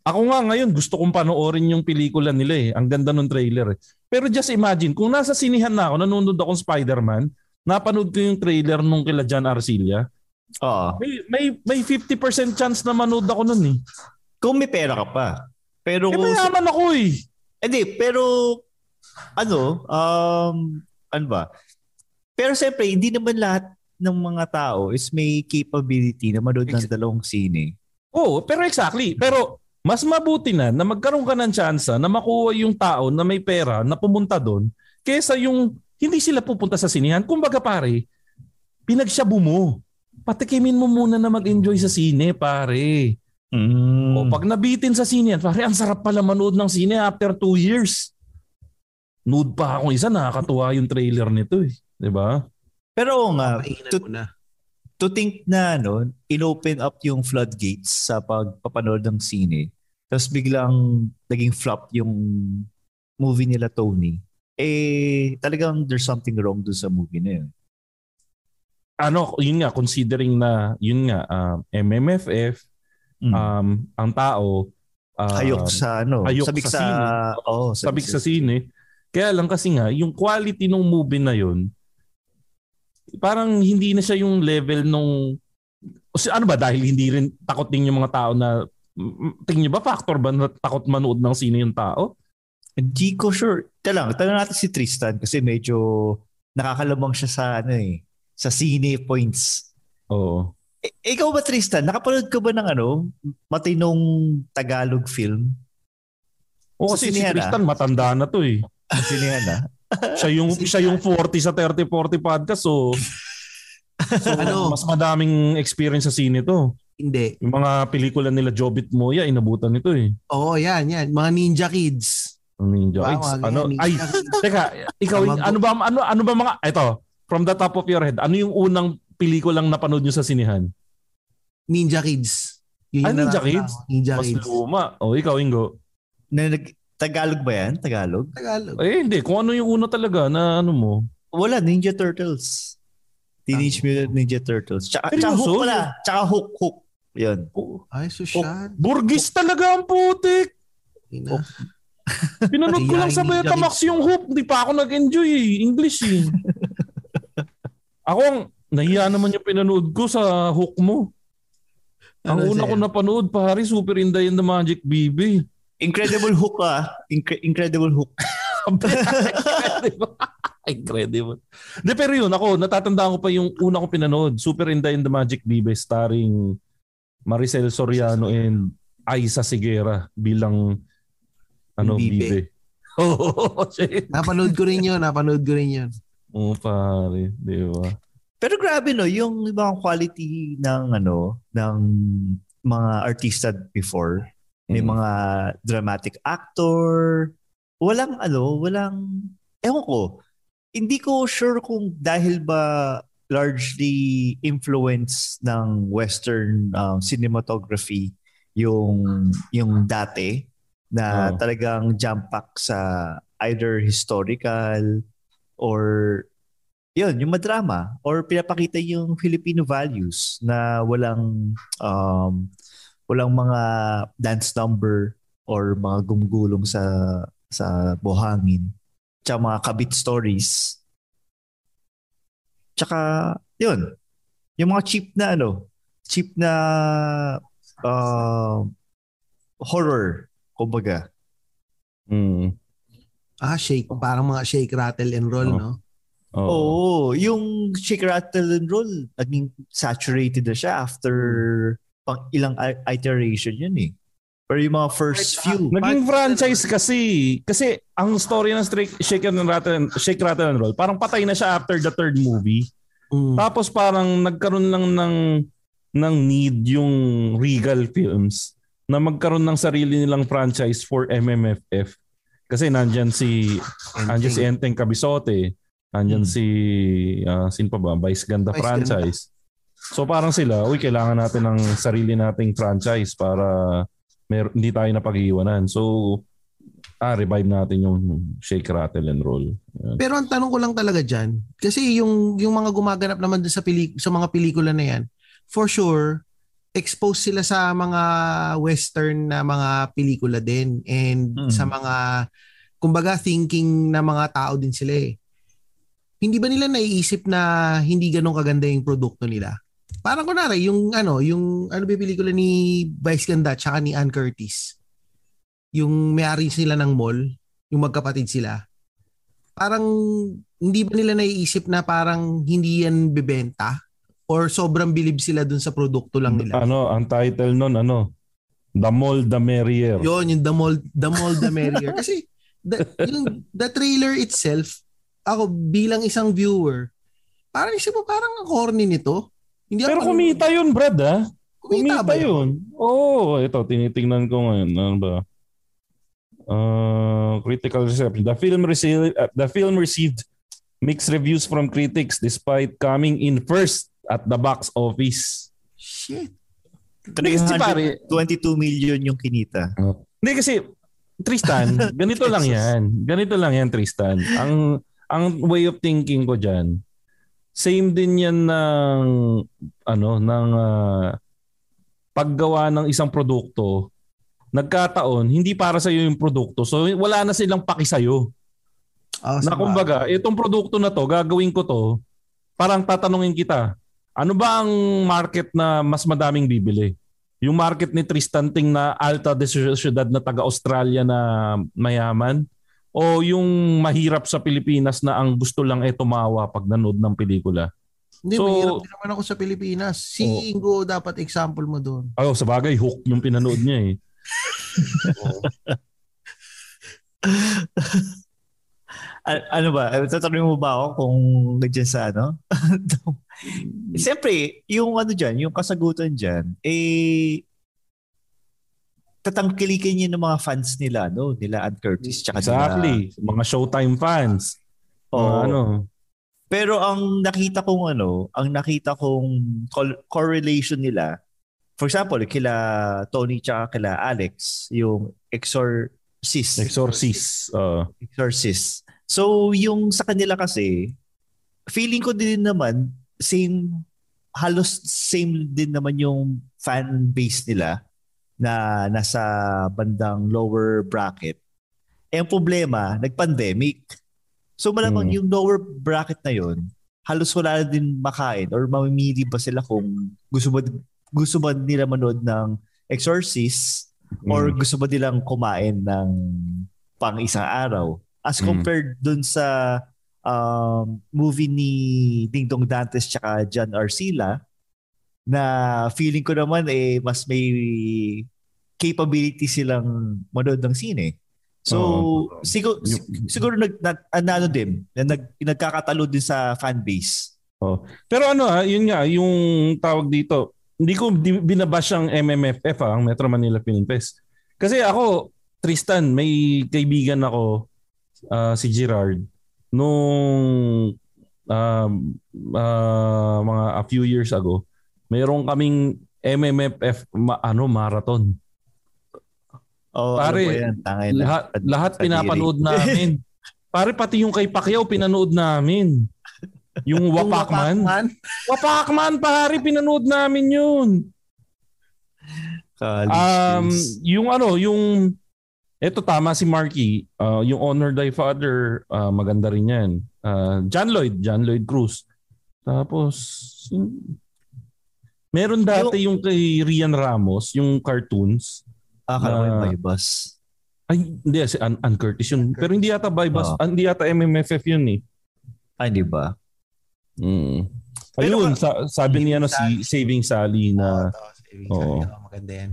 [SPEAKER 2] Ako nga ngayon gusto kong panoorin yung pelikula nila eh. Ang ganda ng trailer eh. Pero just imagine, kung nasa sinihan na ako, nanonood akong Spider-Man, napanood ko yung trailer nung kila John Arcilla,
[SPEAKER 1] Oo.
[SPEAKER 2] may, may, may 50% chance na manood ako nun eh.
[SPEAKER 1] Kung may pera ka pa. Pero
[SPEAKER 2] Eh, mayaman ako eh.
[SPEAKER 1] Hindi, pero ano, um, ano ba? Pero siyempre, hindi naman lahat ng mga tao is may capability na manood ng dalawang sine.
[SPEAKER 2] Oo, pero exactly. Pero mas mabuti na na magkaroon ka ng tsansa na makuha yung tao na may pera na pumunta doon kesa yung hindi sila pupunta sa sinihan. Kumbaga pare, pinagsyabu mo. Patikimin mo muna na mag-enjoy sa sine, pare.
[SPEAKER 1] Mm.
[SPEAKER 2] O pag nabitin sa sine, pare, ang sarap pala manood ng sine after two years. Nude pa ako isa, nakakatuwa yung trailer nito eh. 'Di ba?
[SPEAKER 1] Pero oo nga, to,
[SPEAKER 3] na.
[SPEAKER 1] To think na ano, inopen up yung floodgates sa pagpapanood ng sine. Tapos biglang naging flop yung movie nila Tony. Eh, talagang there's something wrong dun sa movie na yun.
[SPEAKER 2] Ano, yun nga, considering na, yun nga, um, MMFF,
[SPEAKER 1] Mm.
[SPEAKER 2] um, ang tao, uh,
[SPEAKER 1] hayok sa ano,
[SPEAKER 2] hayok
[SPEAKER 1] sabik
[SPEAKER 2] sa
[SPEAKER 1] sa,
[SPEAKER 2] sine.
[SPEAKER 1] oh,
[SPEAKER 2] sabik sa sine. Kaya lang kasi nga, yung quality ng movie na yun, parang hindi na siya yung level nung o si- ano ba dahil hindi rin takot din yung mga tao na tingin niyo ba factor ba na takot manood ng sine yung tao?
[SPEAKER 1] Hindi ko sure. Ito lang, tanong natin si Tristan kasi medyo nakakalamang siya sa ano eh, sa cine points.
[SPEAKER 2] Oo.
[SPEAKER 1] E- ikaw ba Tristan, nakapanood ka ba ng ano, matinong Tagalog film?
[SPEAKER 2] O kasi si
[SPEAKER 1] sinehan,
[SPEAKER 2] Tristan matanda na to eh.
[SPEAKER 1] Sa sinehan ah?
[SPEAKER 2] Siya yung siya yung 40 sa 30 40 podcast so so
[SPEAKER 3] Ano?
[SPEAKER 2] mas madaming experience sa sine to.
[SPEAKER 3] Hindi.
[SPEAKER 2] Yung mga pelikula nila Jobit Moya inabutan nito eh.
[SPEAKER 3] Oo, yan, yan. Mga Ninja Kids.
[SPEAKER 2] Ninja
[SPEAKER 3] Wow,
[SPEAKER 2] Kids. Ano
[SPEAKER 3] Ninja
[SPEAKER 2] ay
[SPEAKER 3] Kids.
[SPEAKER 2] teka, ikaw ano ba ano ano ba mga ito from the top of your head, ano yung unang pelikulang napanood nyo sa sinihan?
[SPEAKER 3] Ninja Kids.
[SPEAKER 2] Ah,
[SPEAKER 3] Yun yung
[SPEAKER 2] Ninja Kids?
[SPEAKER 3] Ninja
[SPEAKER 2] Mas
[SPEAKER 3] Kids.
[SPEAKER 2] luma. O ikaw, Ingo.
[SPEAKER 1] Na nag, Tagalog ba yan? Tagalog?
[SPEAKER 3] Tagalog.
[SPEAKER 2] Eh hindi, kung ano yung una talaga na ano mo.
[SPEAKER 1] Wala, Ninja Turtles. Teenage Mutant Ninja Turtles. Tsaka, tsaka? Hook pala. Tsaka Hook, Hook. Yun.
[SPEAKER 3] Ay, susyad.
[SPEAKER 2] Burgis talaga ang putik.
[SPEAKER 3] Ina.
[SPEAKER 2] Pinanood ko lang sa Betamax yung hook. Hindi pa ako nag-enjoy eh. English eh. ako ang nahiya naman yung pinanood ko sa hook mo. Ang
[SPEAKER 3] Ano
[SPEAKER 2] una ko napanood, pare, Super Inday and the Magic Baby.
[SPEAKER 1] Incredible Hook ah. Incre- Incredible Hook.
[SPEAKER 2] Incredible. Incredible. De, pero yun, ako, natatandaan ko pa yung una ko pinanood, Super Inday and the Magic Baby starring Maricel Soriano and Aiza Sigera bilang ano,
[SPEAKER 3] Bibe.
[SPEAKER 2] Bibe. Oo, shit.
[SPEAKER 3] Napanood ko rin yun. Napanood ko rin yun.
[SPEAKER 2] Oo, pare. Di ba?
[SPEAKER 1] Pero grabe no, yung ibang quality ng ano, ng mga artista before. May
[SPEAKER 2] Mm.
[SPEAKER 1] mga dramatic actor. Walang ano, walang, ewan ko, hindi ko sure kung dahil ba largely influence ng Western um, cinematography yung yung dati na
[SPEAKER 2] Oo.
[SPEAKER 1] talagang jump pack sa either historical or yun, yung madrama or pinapakita yung Filipino values na walang um, walang mga dance number or mga gumgulong sa sa buhangin. Tsaka mga kabit stories. Tsaka, yun. Yung mga cheap na ano, cheap na uh, horror, kumbaga.
[SPEAKER 2] Mm.
[SPEAKER 3] Ah, shake. Parang mga shake, rattle, and roll,
[SPEAKER 2] Oh.
[SPEAKER 3] no?
[SPEAKER 2] Oo.
[SPEAKER 1] Oo, yung Shake Rattle and Roll, naging saturated na siya after pang ilang iteration yun eh. Pero yung mga first few,
[SPEAKER 2] Naging franchise kasi. Kasi ang story ng Strike, Shake, and Rattle, Shake, Rattle and Roll, parang patay na siya after the third movie.
[SPEAKER 3] Mm.
[SPEAKER 2] Tapos parang nagkaroon lang ng ng need yung Regal Films na magkaroon ng sarili nilang franchise for MMFF. Kasi nandyan si nandyan si Enteng Cabisote, nandyan
[SPEAKER 1] Hmm.
[SPEAKER 2] si uh, sin pa ba? Vice Ganda
[SPEAKER 3] Vice
[SPEAKER 2] franchise. So parang sila, uy, kailangan natin ng sarili nating franchise para mer- hindi tayo napag-iwanan. So ah, revive natin yung Shake, Rattle and Roll. Yan.
[SPEAKER 3] Pero ang tanong ko lang talaga dyan, kasi yung, yung mga gumaganap naman sa, peli, sa mga pelikula na yan, for sure, exposed sila sa mga western na mga pelikula din and
[SPEAKER 1] Mm.
[SPEAKER 3] sa mga kumbaga thinking na mga tao din sila eh. Hindi ba nila naiisip na hindi ganun kaganda yung produkto nila? Parang kunwari, yung ano, yung ano ba pelikula ni Vice Ganda tsaka ni Ann Curtis. Yung may-ari sila ng mall, yung magkapatid sila. Parang hindi ba nila naiisip na parang hindi yan bebenta? Or sobrang bilib sila dun sa produkto lang nila?
[SPEAKER 2] Ano, ang title nun, ano? The Mall, The Merrier.
[SPEAKER 3] Yun, yung the more, the more the merrier. Kasi the, yung, the trailer itself, ako bilang isang viewer, parang isip mo parang ang corny nito. Hindi
[SPEAKER 2] Pero
[SPEAKER 3] ako-
[SPEAKER 2] kumita yun, Brad, ah.
[SPEAKER 3] Kumita,
[SPEAKER 2] Kumita,
[SPEAKER 3] ba yun?
[SPEAKER 2] Oo, oh, ito, tinitingnan ko ngayon. Ano ba? Uh, critical reception. The film received uh, the film received mixed reviews from critics despite coming in first at the box office.
[SPEAKER 3] Shit.
[SPEAKER 2] Kasi pare,
[SPEAKER 1] 22 million yung kinita.
[SPEAKER 2] Hindi kasi Tristan, ganito lang 'yan. Ganito lang 'yan Tristan. Ang ang way of thinking ko diyan. Same din 'yan ng ano ng ah, paggawa ng isang produkto. Nagkataon, hindi para sa iyo yung produkto. So wala na silang paki sa iyo.
[SPEAKER 3] Oh,
[SPEAKER 2] Na kumbaga, itong produkto na to, gagawin ko to, parang tatanungin kita, ano ba ang market na mas madaming bibili? Yung market ni Tristan Ting na alta de ciudad na taga-Australia na mayaman? O yung mahirap sa Pilipinas na ang gusto lang ay tumawa pag nanood ng pelikula?
[SPEAKER 3] Hindi,
[SPEAKER 2] So-
[SPEAKER 3] mahirap din naman ako sa Pilipinas. Si
[SPEAKER 2] Oh.
[SPEAKER 3] Ingo dapat example mo doon.
[SPEAKER 2] Oh, sa bagay, hook yung pinanood niya eh.
[SPEAKER 1] A- ano ba? Tatanungin mo ba ako kung nandiyan sa ano? Siyempre, yung ano dyan, yung kasagutan dyan, eh, tatangkilikin niya ng mga fans nila, no? Nila Ann Curtis. Tsaka
[SPEAKER 2] Exactly. Mga Showtime fans.
[SPEAKER 1] Nila, Oo.
[SPEAKER 2] Mga ano.
[SPEAKER 1] Pero ang nakita kong ano, ang nakita kong correlation nila, for example, kila Tony tsaka kila Alex, yung exorcist.
[SPEAKER 2] Exorcist. Uh,
[SPEAKER 1] exorcist. So, yung sa kanila kasi, feeling ko din naman, same, halos same din naman yung fan base nila na nasa bandang lower bracket. Eh, ang problema, nag-pandemic. So, malamang
[SPEAKER 2] Hmm.
[SPEAKER 1] yung lower bracket na yon halos wala na din makain or mamimili ba sila kung gusto ba, gusto ba nila manood ng Exorcist or
[SPEAKER 2] mm.
[SPEAKER 1] gusto ba nilang kumain ng pang isang araw as
[SPEAKER 2] Mm.
[SPEAKER 1] compared dun sa um, movie ni Ding Dong Dantes tsaka John Arcila na feeling ko naman eh mas may capability silang manood ng sine. So,
[SPEAKER 2] Oo.
[SPEAKER 1] siguro,
[SPEAKER 2] Yung-
[SPEAKER 1] siguro nag, na, ano din, na nag, nagkakatalo din sa fan base.
[SPEAKER 2] Pero ano ha, yun nga, yung tawag dito, hindi ko binabash ang MMFF ha, ang Metro Manila Film Fest. Kasi ako, Tristan, may kaibigan ako, ah, si Gerard, nung um, ah, mga a few years ago, mayroon kaming MMFF ma- ano marathon.
[SPEAKER 1] Oh,
[SPEAKER 2] Pare,
[SPEAKER 1] ano yan? Tangay na.
[SPEAKER 2] Lahat, pinapanood namin. Pare pati yung kay Pacquiao pinanood namin. Yung Wapakman.
[SPEAKER 3] Wapakman.
[SPEAKER 2] Wapakman pare pinanood namin yun.
[SPEAKER 1] College
[SPEAKER 2] Um, yung ano, yung eto tama si Marky, uh, yung Honor Thy Father, uh, maganda rin 'yan. Uh, John Lloyd, John Lloyd Cruz. Tapos yung- meron dati yung, kay Rian Ramos, yung cartoons.
[SPEAKER 1] Ah, kala ko yung
[SPEAKER 2] ah,
[SPEAKER 1] may bus.
[SPEAKER 2] Ay, hindi si Ann, Ann Curtis yun. Pero hindi yata Bybus,
[SPEAKER 1] Oo.
[SPEAKER 2] ah, hindi yata MMFF yun eh.
[SPEAKER 1] Ay, di ba?
[SPEAKER 2] Mm.
[SPEAKER 1] Pero
[SPEAKER 2] Ayun, sa, sabi niya no, si Saving Sally na
[SPEAKER 3] Oo, saving. Sally. Maganda yan.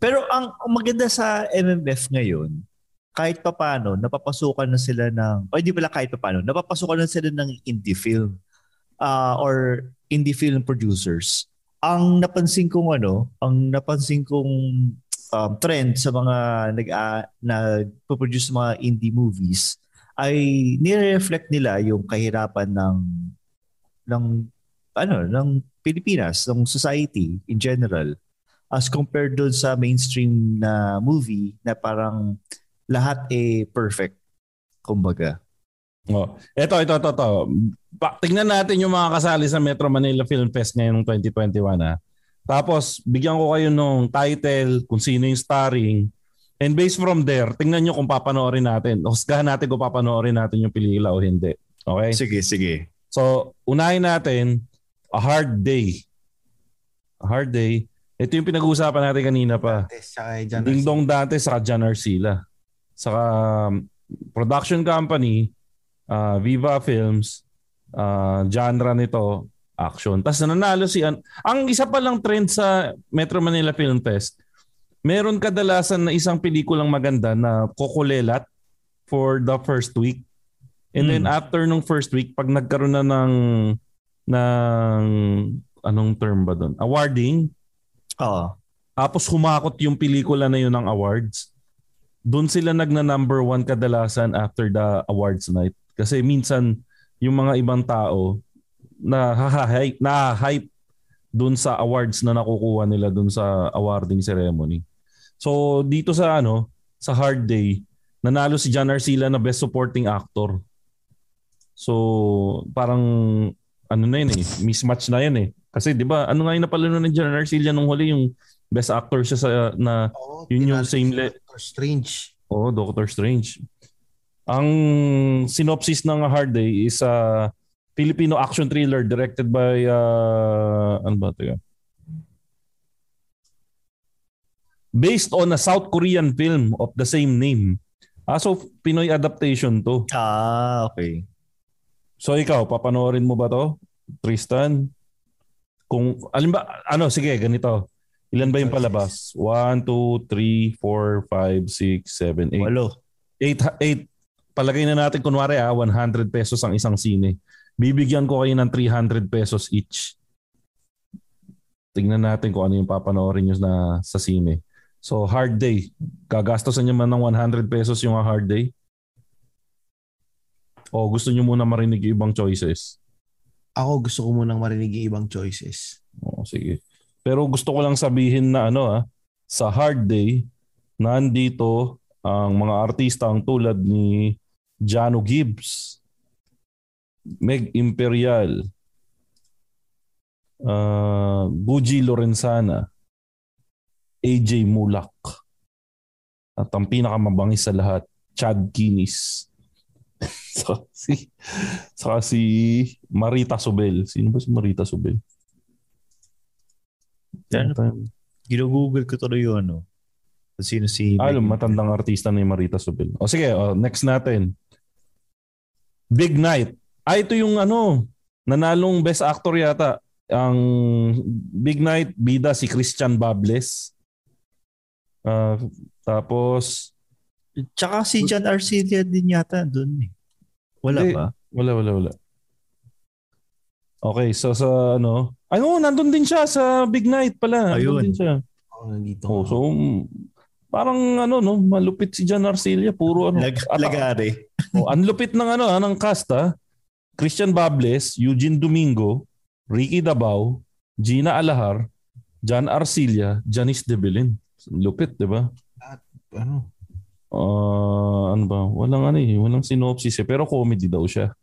[SPEAKER 1] Pero ang, ang maganda sa MMF ngayon, kahit papano, napapasukan na sila ng, o hindi pala kahit papano, napapasukan na sila ng indie film ah, or indie film producers. Ang napansin kong ano, ang napansin kong um, trend sa mga nag uh, nagpo-produce mga indie movies ay nire-reflect nila yung kahirapan ng ng ano ng Pilipinas, ng society in general as compared doon sa mainstream na movie na parang lahat eh perfect kumbaga.
[SPEAKER 2] Oh, ito, ito, ito, ito. Tingnan natin yung mga kasali sa Metro Manila Film Fest ngayong 2021 ha. Tapos, bigyan ko kayo nung title, kung sino yung starring. And based from there, tingnan nyo kung papanoorin natin. Husgahan natin kung papanoorin natin yung pelikula o hindi. Okay?
[SPEAKER 1] Sige, sige.
[SPEAKER 2] So, unahin natin, A Hard Day. A Hard Day. Ito yung pinag-uusapan natin kanina pa.
[SPEAKER 3] Dantes,
[SPEAKER 2] Ding. Dong Dante sa John Arcila. Saka um, production company, uh, Viva Films, uh, genre nito, action. Tapos nanalo si... An- ang isa pa lang trend sa Metro Manila Film Fest, meron kadalasan na isang pelikulang maganda na kukulelat for the first week. And then
[SPEAKER 1] Hmm.
[SPEAKER 2] after nung first week, pag nagkaroon na ng ng anong term ba doon? Awarding,
[SPEAKER 1] Oo.
[SPEAKER 2] tapos humakot yung pelikula na yun ng awards. Doon sila nagna number one kadalasan after the awards night. Kasi minsan yung mga ibang tao na hype na hype dun sa awards na nakukuha nila dun sa awarding ceremony. So dito sa ano, sa Hard Day, nanalo si John Arcila na Best Supporting Actor. So parang ano na yun eh, mismatch na yun eh. Kasi 'di ba, ano nga yung napalalo ni John Arcila nung huli yung Best Actor siya sa na
[SPEAKER 3] Oo,
[SPEAKER 2] Yun yung same
[SPEAKER 3] si
[SPEAKER 2] le-
[SPEAKER 3] Doctor Strange.
[SPEAKER 2] Oh, Doctor Strange. Ang synopsis ng Hard Day is a Filipino action thriller directed by uh, ano ba 'to? Based on a South Korean film of the same name. Ah, so Pinoy adaptation to.
[SPEAKER 1] Ah, okay.
[SPEAKER 2] So ikaw, papanoorin mo ba to? Tristan? Kung, alin ba, ano, sige, ganito. Ilan ba yung palabas? 1, 2, 3, 4, 5, 6, 7, 8.
[SPEAKER 1] Walo.
[SPEAKER 2] 8, 8. Palagay na natin kunwari ah, 100 pesos ang isang sine. Bibigyan ko kayo ng 300 pesos each. Tingnan natin kung ano yung papanoorin nyo na sa sine. So, hard day. Gagastosan nyo man ng 100 pesos yung hard day? O gusto nyo muna marinig yung ibang choices?
[SPEAKER 3] Ako gusto ko munang marinig yung ibang choices.
[SPEAKER 2] Oo, sige. Pero gusto ko lang sabihin na ano ah, sa hard day, nandito ang mga artista ang tulad ni Jano Gibbs, Meg Imperial, uh, Buji Lorenzana, AJ Mulak, at ang pinakamabangis sa lahat, Chad Kinis. so, si, saka si Marita Sobel. Sino ba si Marita Sobel?
[SPEAKER 1] Ginugoogle ko tuloy yun, ano. Sino si...
[SPEAKER 2] Ah,
[SPEAKER 1] Meg-
[SPEAKER 2] matandang artista ni Marita Sobel. O sige, o, next natin. Big Night. Ah, ito yung ano, nanalong best actor yata. Ang Big Night, bida si Christian Bables. Ah, tapos,
[SPEAKER 1] Tsaka si John Arcelia din yata doon eh. Wala
[SPEAKER 2] Hindi.
[SPEAKER 1] ba?
[SPEAKER 2] wala, wala, wala. Okay, so sa ano, ay oo, nandun din siya sa Big Night pala. Nandun
[SPEAKER 1] Ayun.
[SPEAKER 2] din siya.
[SPEAKER 3] Ako nandito.
[SPEAKER 2] Oh, so mm, parang ano no, malupit si John Arcelia, puro ano.
[SPEAKER 1] Lag- lagari.
[SPEAKER 2] Oh, ang lupit ng ano, ah, ng cast ah. Christian Bables, Eugene Domingo, Ricky Dabao, Gina Alahar, John Arcilla, Janice De Belen. Lupit, 'di ba?
[SPEAKER 3] ano?
[SPEAKER 2] Ah, ano ba? Walang ano eh, walang synopsis eh, pero comedy daw siya.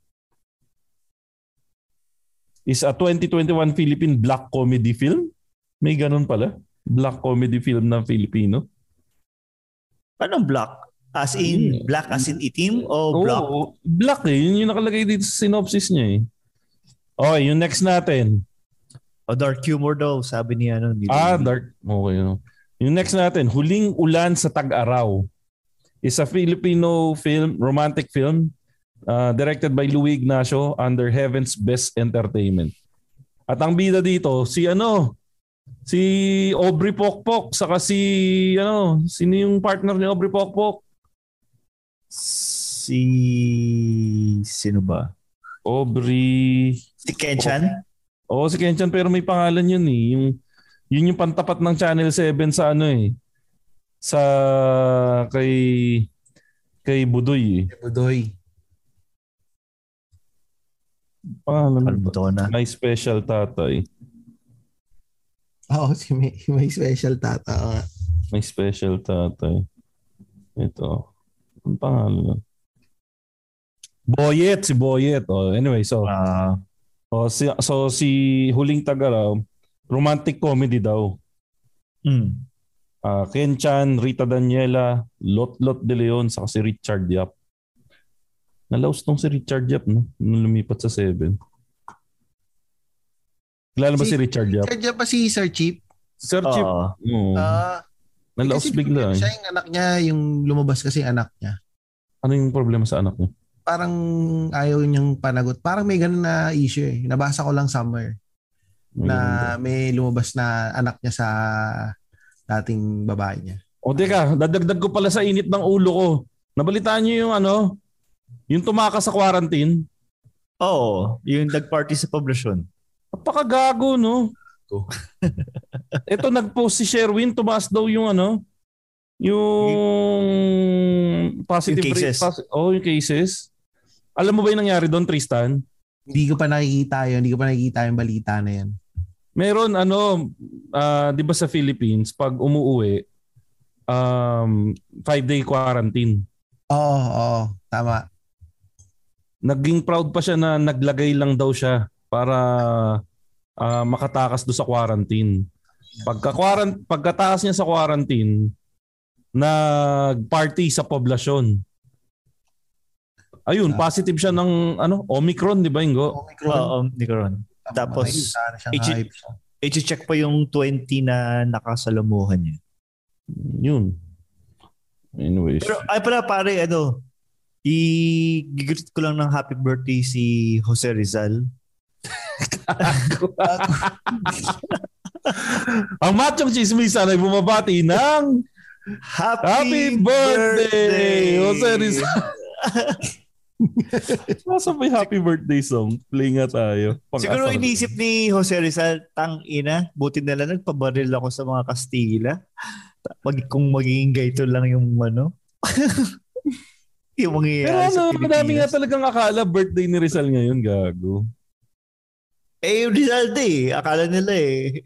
[SPEAKER 2] Is a 2021 Philippine black comedy film? May ganun pala. Black comedy film ng Filipino.
[SPEAKER 1] Anong black? As in, black as in itim o
[SPEAKER 2] Oo,
[SPEAKER 1] black?
[SPEAKER 2] black eh. Yun yung nakalagay dito sa synopsis niya eh. Okay, yung next natin.
[SPEAKER 1] O dark humor daw, sabi ni ano. Ni
[SPEAKER 2] Ah, dark. Okay. no. Yung next natin, Huling Ulan sa Tag-Araw. Is a Filipino film, romantic film, uh, directed by Louis Ignacio under Heaven's Best Entertainment. At ang bida dito, si ano, si Aubrey Pokpok, saka si, ano, sino yung partner ni Aubrey Pokpok?
[SPEAKER 1] Si... Sino ba?
[SPEAKER 2] Aubrey...
[SPEAKER 1] Si Kenchan?
[SPEAKER 2] Oo, si Kenchan pero may pangalan yun eh. Yung, yun yung pantapat ng Channel 7 sa ano eh. Sa kay kay Budoy eh.
[SPEAKER 3] Budoy.
[SPEAKER 2] Pangalan
[SPEAKER 1] na.
[SPEAKER 2] My special tatay.
[SPEAKER 3] Oo, si may, may special tata.
[SPEAKER 2] May special tatay. Ito. Ang pangalan nun? Boyet, si Boyet. Oh, anyway, so
[SPEAKER 1] Ah,
[SPEAKER 2] oh, si, so si Huling Tagaraw, romantic comedy daw.
[SPEAKER 1] mm.
[SPEAKER 2] Ah, Ken Chan, Rita Daniela, Lot Lot De Leon, saka si Richard Yap. Nalaos tong si Richard Yap, no? Nung lumipat sa 7. Kilala ba si,
[SPEAKER 3] Si-
[SPEAKER 2] Richard Yap?
[SPEAKER 3] Kaya pa si Sir Chief.
[SPEAKER 2] Sir Chip.
[SPEAKER 1] Oo.
[SPEAKER 2] Oo. Nalaos
[SPEAKER 3] kasi
[SPEAKER 2] bigla.
[SPEAKER 3] Siya
[SPEAKER 2] Eh.
[SPEAKER 3] yung anak niya, yung lumabas kasi yung anak niya.
[SPEAKER 2] Ano yung problema sa anak niya?
[SPEAKER 3] Parang ayaw niyang panagot. Parang may ganun na issue eh. Nabasa ko lang somewhere na may lumabas na anak niya sa dating babae niya.
[SPEAKER 2] O teka, dadagdag ko pala sa init ng ulo ko. Nabalitaan niyo yung ano? Yung tumakas sa quarantine?
[SPEAKER 1] Oo, yung nag-party sa poblasyon.
[SPEAKER 2] Napakagago, no? Ito nag-post si Sherwin, tumaas daw yung ano, yung positive
[SPEAKER 1] Yung
[SPEAKER 2] rate.
[SPEAKER 1] cases.
[SPEAKER 2] Posi- oh, yung cases. Alam mo ba yung nangyari doon, Tristan?
[SPEAKER 3] Hindi ko pa nakikita yun. Hindi ko pa nakikita yung balita na yan.
[SPEAKER 2] Meron ano, ah, 'di ba sa Philippines pag umuuwi um five day quarantine.
[SPEAKER 3] Oo, oo. Tama.
[SPEAKER 2] Naging proud pa siya na naglagay lang daw siya para ah, makatakas do sa quarantine. Pagka quarant pagkatakas niya sa quarantine, nag-party sa poblasyon. Ayun, positive siya ng ano, Omicron, 'di ba, Ingo?
[SPEAKER 3] Omicron.
[SPEAKER 1] Oo, hindi ko ron. Tapos,
[SPEAKER 3] siya.
[SPEAKER 1] i-check pa yung 20 na nakasalamuhan niya.
[SPEAKER 2] Yun. Anyways.
[SPEAKER 1] Pero ay pala pare, ano, i-greet ko lang ng happy birthday si Jose Rizal.
[SPEAKER 2] Ang machong chismisan ay bumabati ng
[SPEAKER 1] Happy,
[SPEAKER 2] Happy birthday, Jose Rizal. Nasa may happy birthday song? Play nga tayo.
[SPEAKER 1] Siguro inisip ni Jose Rizal, tang ina, buti na lang nagpabaril ako sa mga Kastila. Pag kung magiging gaito lang yung ano. yung mangyayari
[SPEAKER 2] Pero ano, madami nga talagang akala birthday ni Rizal ngayon, gago.
[SPEAKER 1] Eh, yung Rizal Day, akala nila eh.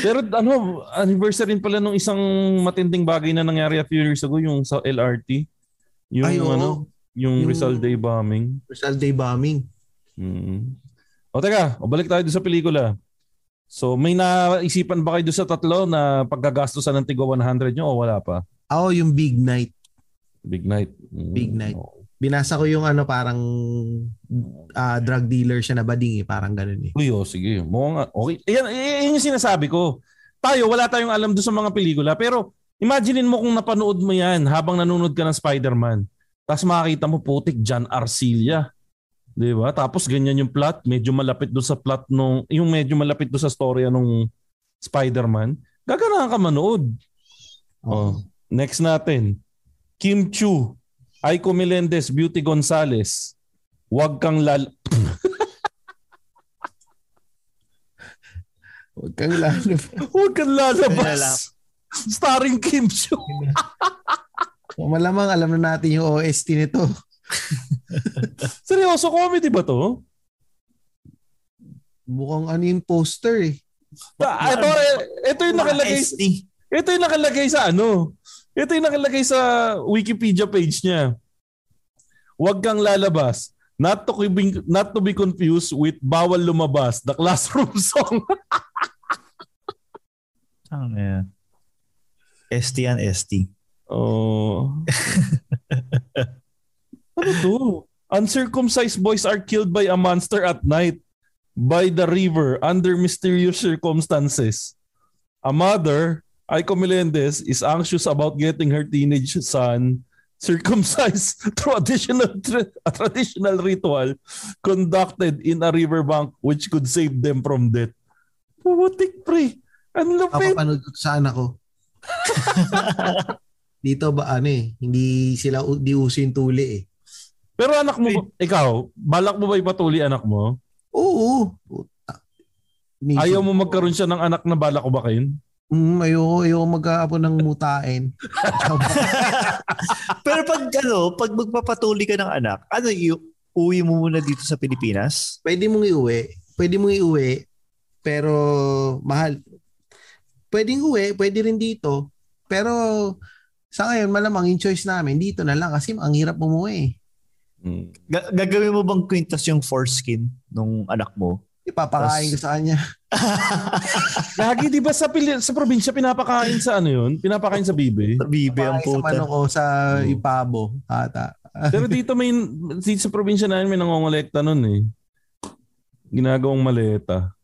[SPEAKER 2] Pero ano, anniversary rin pala nung isang matinding bagay na nangyari a few years ago, yung sa LRT. Yung
[SPEAKER 3] Ay, oo.
[SPEAKER 2] ano, yung,
[SPEAKER 3] Yung-
[SPEAKER 2] Rizal Day bombing.
[SPEAKER 3] Rizal Day bombing.
[SPEAKER 2] Mm. O teka, o balik tayo sa pelikula. So may naisipan ba kayo sa tatlo na paggagastusan ng tigo 100 nyo o wala pa?
[SPEAKER 3] Ako yung Big Night.
[SPEAKER 2] Big night. Mm.
[SPEAKER 3] Big night.
[SPEAKER 2] Oo.
[SPEAKER 3] Binasa ko yung ano parang ah, drug dealer siya na bading eh. Parang ganun eh.
[SPEAKER 2] Uy, oh, sige. Mukhang, nga- okay. Yan, yan yung sinasabi ko. Tayo, wala tayong alam doon sa mga pelikula. Pero imaginein mo kung napanood mo yan habang nanonood ka ng Spider-Man. Tapos makakita mo putik John Arcilla. Di ba? Tapos ganyan yung plot. Medyo malapit doon sa plot nung, yung medyo malapit doon sa storya nung Spider-Man. Gaganahan ka manood. Oh. Next natin. Kim Chu. Aiko Melendez, Beauty Gonzalez. Huwag kang lal...
[SPEAKER 3] Huwag kang lalo.
[SPEAKER 2] Huwag kang lalabas. Starring Kim Chu.
[SPEAKER 3] Malamang alam na natin yung OST nito.
[SPEAKER 2] Seryoso, comedy ba to?
[SPEAKER 3] Mukhang ano yung poster eh.
[SPEAKER 2] Ah, ito, ito yung nakalagay, ito yung nakalagay sa ano? Ito yung nakalagay sa Wikipedia page niya. Huwag kang lalabas. Not to be, not to be confused with Bawal Lumabas, the classroom song.
[SPEAKER 1] Ano yan? ST yan, ST.
[SPEAKER 2] Oh. ano to? Uncircumcised boys are killed by a monster at night by the river under mysterious circumstances. A mother, Aiko Melendez, is anxious about getting her teenage son circumcised through additional tra- a traditional ritual conducted in a riverbank which could save them from death. Putik pre. Ang lupit.
[SPEAKER 3] Kapapanood ko sa anak ko. Dito ba ano eh, hindi sila di uso yung tuli eh.
[SPEAKER 2] Pero anak mo, ba- ikaw, balak mo ba ipatuli anak mo?
[SPEAKER 3] Oo. Puta.
[SPEAKER 2] Ayaw mo magkaroon siya ng anak na balak ko bakain?
[SPEAKER 3] Mm, ayoko, ayoko mag-aapon ng mutain.
[SPEAKER 1] Pero pag ano, pag magpapatuli ka ng anak, ano yung uwi mo muna dito sa Pilipinas?
[SPEAKER 3] Pwede mong iuwi. Pwede mong iuwi. Pero mahal. Pwedeng uwi, pwede rin dito. Pero sa ngayon, malamang yung choice namin, dito na lang kasi ang hirap umuwi.
[SPEAKER 2] Hmm.
[SPEAKER 1] Ga- gagawin mo bang quintas yung foreskin nung anak mo?
[SPEAKER 3] Ipapakain ko sa kanya.
[SPEAKER 2] Lagi, di ba sa, pili- sa probinsya pinapakain sa ano yun? Pinapakain sa bibe.
[SPEAKER 1] Bibe ang
[SPEAKER 3] Pakain sa
[SPEAKER 1] puta.
[SPEAKER 3] manok o sa
[SPEAKER 2] Oo.
[SPEAKER 3] ipabo. Ata.
[SPEAKER 2] Pero dito may, dito sa probinsya namin may nangongolekta nun eh. Ginagawang maleta.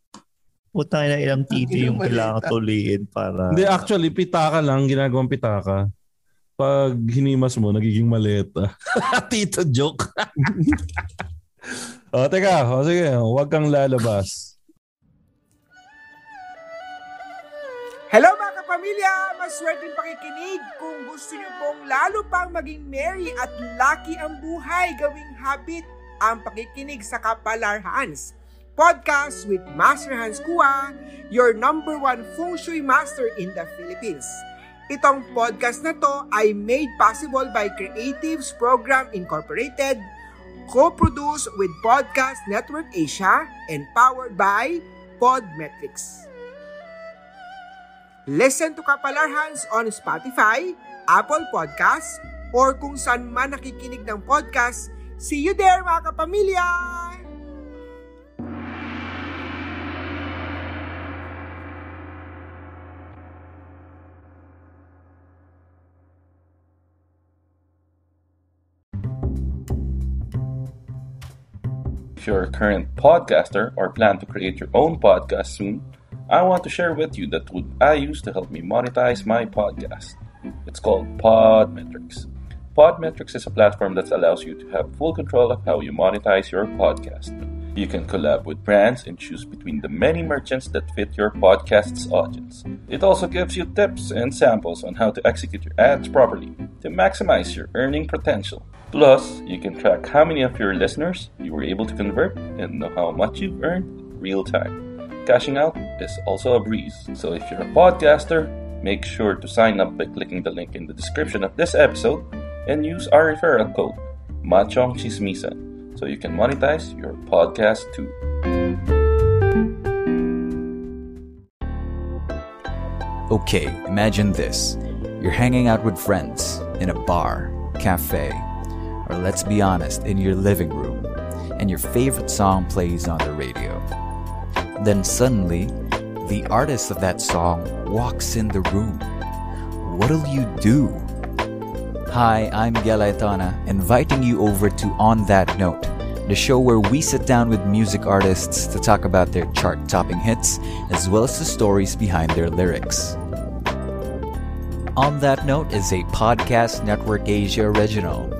[SPEAKER 1] Puta na ilang tito yung kailangan tuliin para...
[SPEAKER 2] Hindi, actually, pitaka lang, ginagawang pitaka. Pag hinimas mo, nagiging maleta. Tito joke. O, teka. O, sige. Huwag kang lalabas.
[SPEAKER 6] Hello mga kapamilya! Maswerteng pakikinig kung gusto niyo pong lalo pang maging merry at lucky ang buhay gawing habit ang pakikinig sa Kapalar Hans. Podcast with Master Hans Kua, your number one feng shui master in the Philippines. Itong podcast na to ay made possible by Creatives Program Incorporated, co-produced with Podcast Network Asia and powered by Podmetrics. Listen to Kapalarhans on Spotify, Apple Podcasts, or kung saan man nakikinig ng podcast. See you there mga kapamilya!
[SPEAKER 7] If you're a current podcaster or plan to create your own podcast soon, I want to share with you the tool I use to help me monetize my podcast. It's called Podmetrics. Podmetrics is a platform that allows you to have full control of how you monetize your podcast. You can collab with brands and choose between the many merchants that fit your podcast's audience. It also gives you tips and samples on how to execute your ads properly to maximize your earning potential. Plus, you can track how many of your listeners you were able to convert and know how much you've earned real time. Cashing out is also a breeze. So if you're a podcaster, make sure to sign up by clicking the link in the description of this episode and use our referral code Machong Chismisan so you can monetize your podcast too.
[SPEAKER 8] Okay, imagine this. You're hanging out with friends in a bar, cafe, or let's be honest, in your living room, and your favorite song plays on the radio. Then suddenly, the artist of that song walks in the room. What'll you do? Hi, I'm Gelaitana, inviting you over to On That Note, the show where we sit down with music artists to talk about their chart topping hits as well as the stories behind their lyrics. On That Note is a Podcast Network Asia original,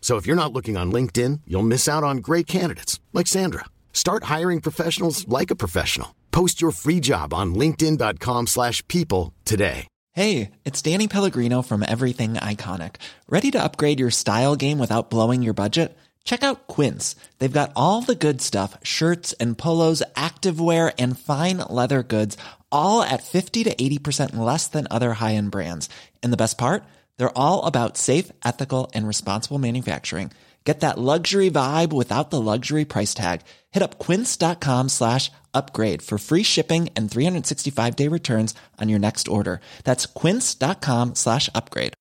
[SPEAKER 9] So if you're not looking on LinkedIn, you'll miss out on great candidates like Sandra. Start hiring professionals like a professional. Post your free job on linkedin.com/people today.
[SPEAKER 10] Hey, it's Danny Pellegrino from Everything Iconic. Ready to upgrade your style game without blowing your budget? Check out Quince. They've got all the good stuff, shirts and polos, activewear and fine leather goods, all at 50 to 80% less than other high-end brands. And the best part? They're all about safe, ethical and responsible manufacturing. Get that luxury vibe without the luxury price tag. Hit up quince.com slash upgrade for free shipping and 365 day returns on your next order. That's quince.com slash upgrade.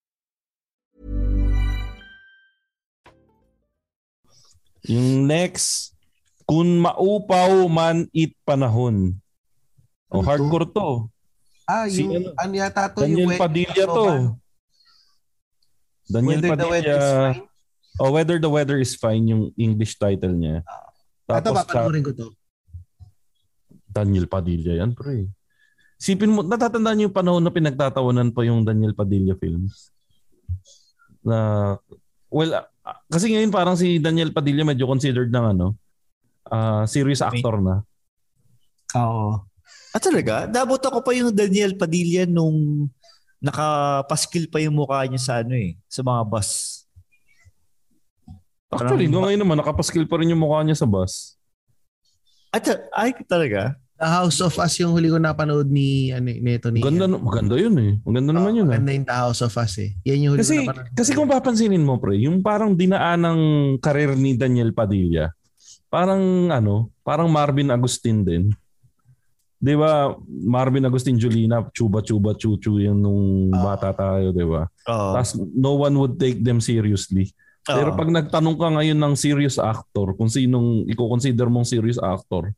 [SPEAKER 2] Yung next, kung maupaw man it panahon. O hardcore to.
[SPEAKER 3] Ah,
[SPEAKER 2] Si
[SPEAKER 3] yung
[SPEAKER 2] ano?
[SPEAKER 3] ano yata to,
[SPEAKER 2] Daniel
[SPEAKER 3] yung
[SPEAKER 2] Padilla to.
[SPEAKER 3] ano,
[SPEAKER 2] Daniel
[SPEAKER 3] Whether the weather is
[SPEAKER 2] Padilla.
[SPEAKER 3] fine.
[SPEAKER 2] Oh, Whether the Weather is Fine yung English title niya.
[SPEAKER 3] Ito,
[SPEAKER 2] Tapos
[SPEAKER 3] papanoorin ko to.
[SPEAKER 2] Daniel Padilla yan, pre. Sipin mo, natatandaan niyo yung panahon na pinagtatawanan pa yung Daniel Padilla films? Na, well, ah, kasi ngayon parang si Daniel Padilla medyo considered ng ano, ah serious actor na.
[SPEAKER 1] Oo. Ah, talaga? Nabot ako pa yung Daniel Padilla nung nakapaskil pa yung mukha niya sa ano eh, sa mga bus.
[SPEAKER 2] Actually,
[SPEAKER 1] Parang-
[SPEAKER 2] no, ngayon naman, nakapaskil pa rin yung mukha niya sa bus.
[SPEAKER 1] At, ay, talaga?
[SPEAKER 3] The House of Us yung huli ko napanood ni ano nito ni.
[SPEAKER 2] Maganda, no- maganda yun eh. Maganda naman yun. ah.
[SPEAKER 3] Maganda yung The House of Us eh. Yan yung huli
[SPEAKER 2] Kasi,
[SPEAKER 3] ko napanood.
[SPEAKER 2] kasi kung papansinin mo, pre, yung parang dinaan ng karir ni Daniel Padilla, parang ano, parang Marvin Agustin din. 'Di ba? Marvin Agustin Julina, chuba chuba chuchu yan nung bata tayo, 'di ba?
[SPEAKER 1] Oo.
[SPEAKER 2] Tapos no one would take them seriously. Pero
[SPEAKER 1] Oo.
[SPEAKER 2] pag nagtanong ka ngayon ng serious actor, kung sinong i-consider mong serious actor,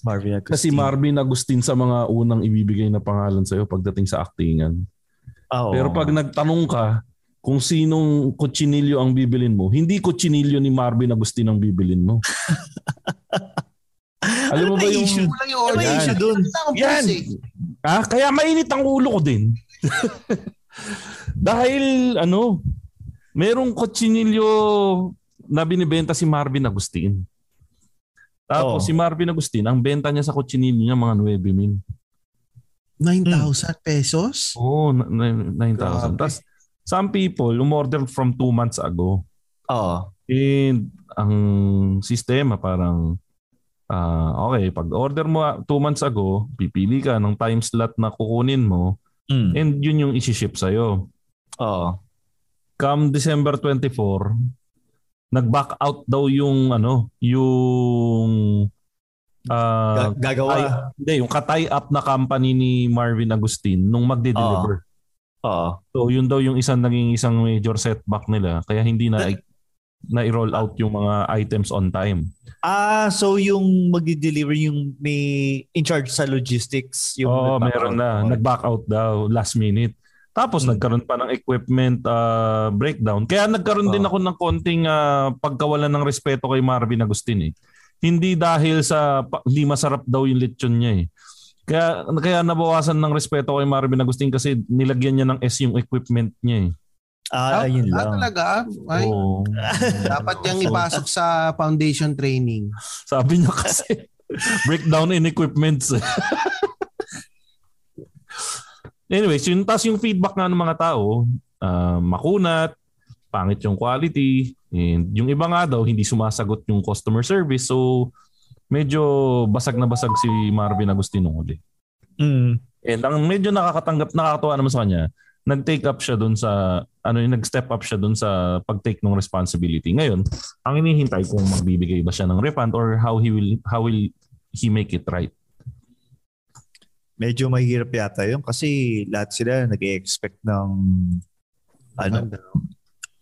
[SPEAKER 1] Marvin Agustin.
[SPEAKER 2] kasi Marvin Agustin sa mga unang ibibigay na pangalan sa'yo pagdating sa actingan.
[SPEAKER 1] Oo.
[SPEAKER 2] Pero pag nagtanong ka kung sinong kutsinilyo ang bibilin mo, hindi kutsinilyo ni Marvin Agustin ang bibilin mo. Alam mo ba yung...
[SPEAKER 1] issue?
[SPEAKER 3] Kulang yung
[SPEAKER 1] Ano
[SPEAKER 3] order.
[SPEAKER 1] yung issue dun?
[SPEAKER 3] Wala
[SPEAKER 2] Yan!
[SPEAKER 3] puso eh.
[SPEAKER 2] Ah, kaya mainit ang ulo ko din. Dahil ano, merong kutsinilyo na binibenta si Marvin Agustin. Tapos
[SPEAKER 1] Oo.
[SPEAKER 2] si Marvin Agustin, ang benta niya sa kutsinilyo niya mga 9 mil.
[SPEAKER 3] 9,000 pesos?
[SPEAKER 2] Oo, oh, 9,000. Tapos some people umorder from 2 months ago.
[SPEAKER 1] Oo.
[SPEAKER 2] And ang sistema parang ah okay, pag order mo 2 months ago, pipili ka ng time slot na kukunin mo
[SPEAKER 1] Mm.
[SPEAKER 2] and yun yung isi-ship sa'yo.
[SPEAKER 1] Oo.
[SPEAKER 2] Come December 24, nag-back out daw yung ano, yung ah,
[SPEAKER 1] Ga- gagawa.
[SPEAKER 2] katay- hindi, yung ka-tie up na company ni Marvin Agustin nung magde-deliver.
[SPEAKER 1] Oo.
[SPEAKER 2] So yun daw yung isang naging isang major setback nila kaya hindi na na i-roll out yung mga items on time.
[SPEAKER 1] Ah, so yung magdi-deliver yung may in charge sa logistics. Yung nag-back
[SPEAKER 2] meron
[SPEAKER 1] out.
[SPEAKER 2] na. Nag-back out daw last minute. Tapos
[SPEAKER 1] Hmm.
[SPEAKER 2] nagkaroon pa ng equipment ah, breakdown. Kaya nagkaroon din
[SPEAKER 1] Oo.
[SPEAKER 2] ako ng konting ah, pagkawalan ng respeto kay Marvin Agustin eh. Hindi dahil sa hindi masarap daw yung lechon niya eh. Kaya kaya nabawasan ng respeto kay Marvin Agustin kasi nilagyan niya ng S yung equipment niya eh.
[SPEAKER 1] Ah, yun
[SPEAKER 3] Ah,
[SPEAKER 1] lang.
[SPEAKER 3] talaga? Ay,
[SPEAKER 2] Oo.
[SPEAKER 3] dapat niyang ipasok sa foundation training.
[SPEAKER 2] Sabi niya kasi breakdown in equipments. Anyways, yun tas yung feedback nga ng mga tao, ah, makunat, pangit yung quality, and yung iba nga daw hindi sumasagot yung customer service. So medyo basag na basag si Marvin Agustino uli.
[SPEAKER 1] Mm.
[SPEAKER 2] And ang medyo nakakatanggap, nakakatuwa naman sa kanya, nag-take up siya doon sa, ano yung nag-step up siya doon sa pag-take ng responsibility. Ngayon, ang inihintay kung magbibigay ba siya ng refund or how he will, how will he make it right.
[SPEAKER 1] Medyo mahirap yata yun kasi lahat sila nag-expect ng ano?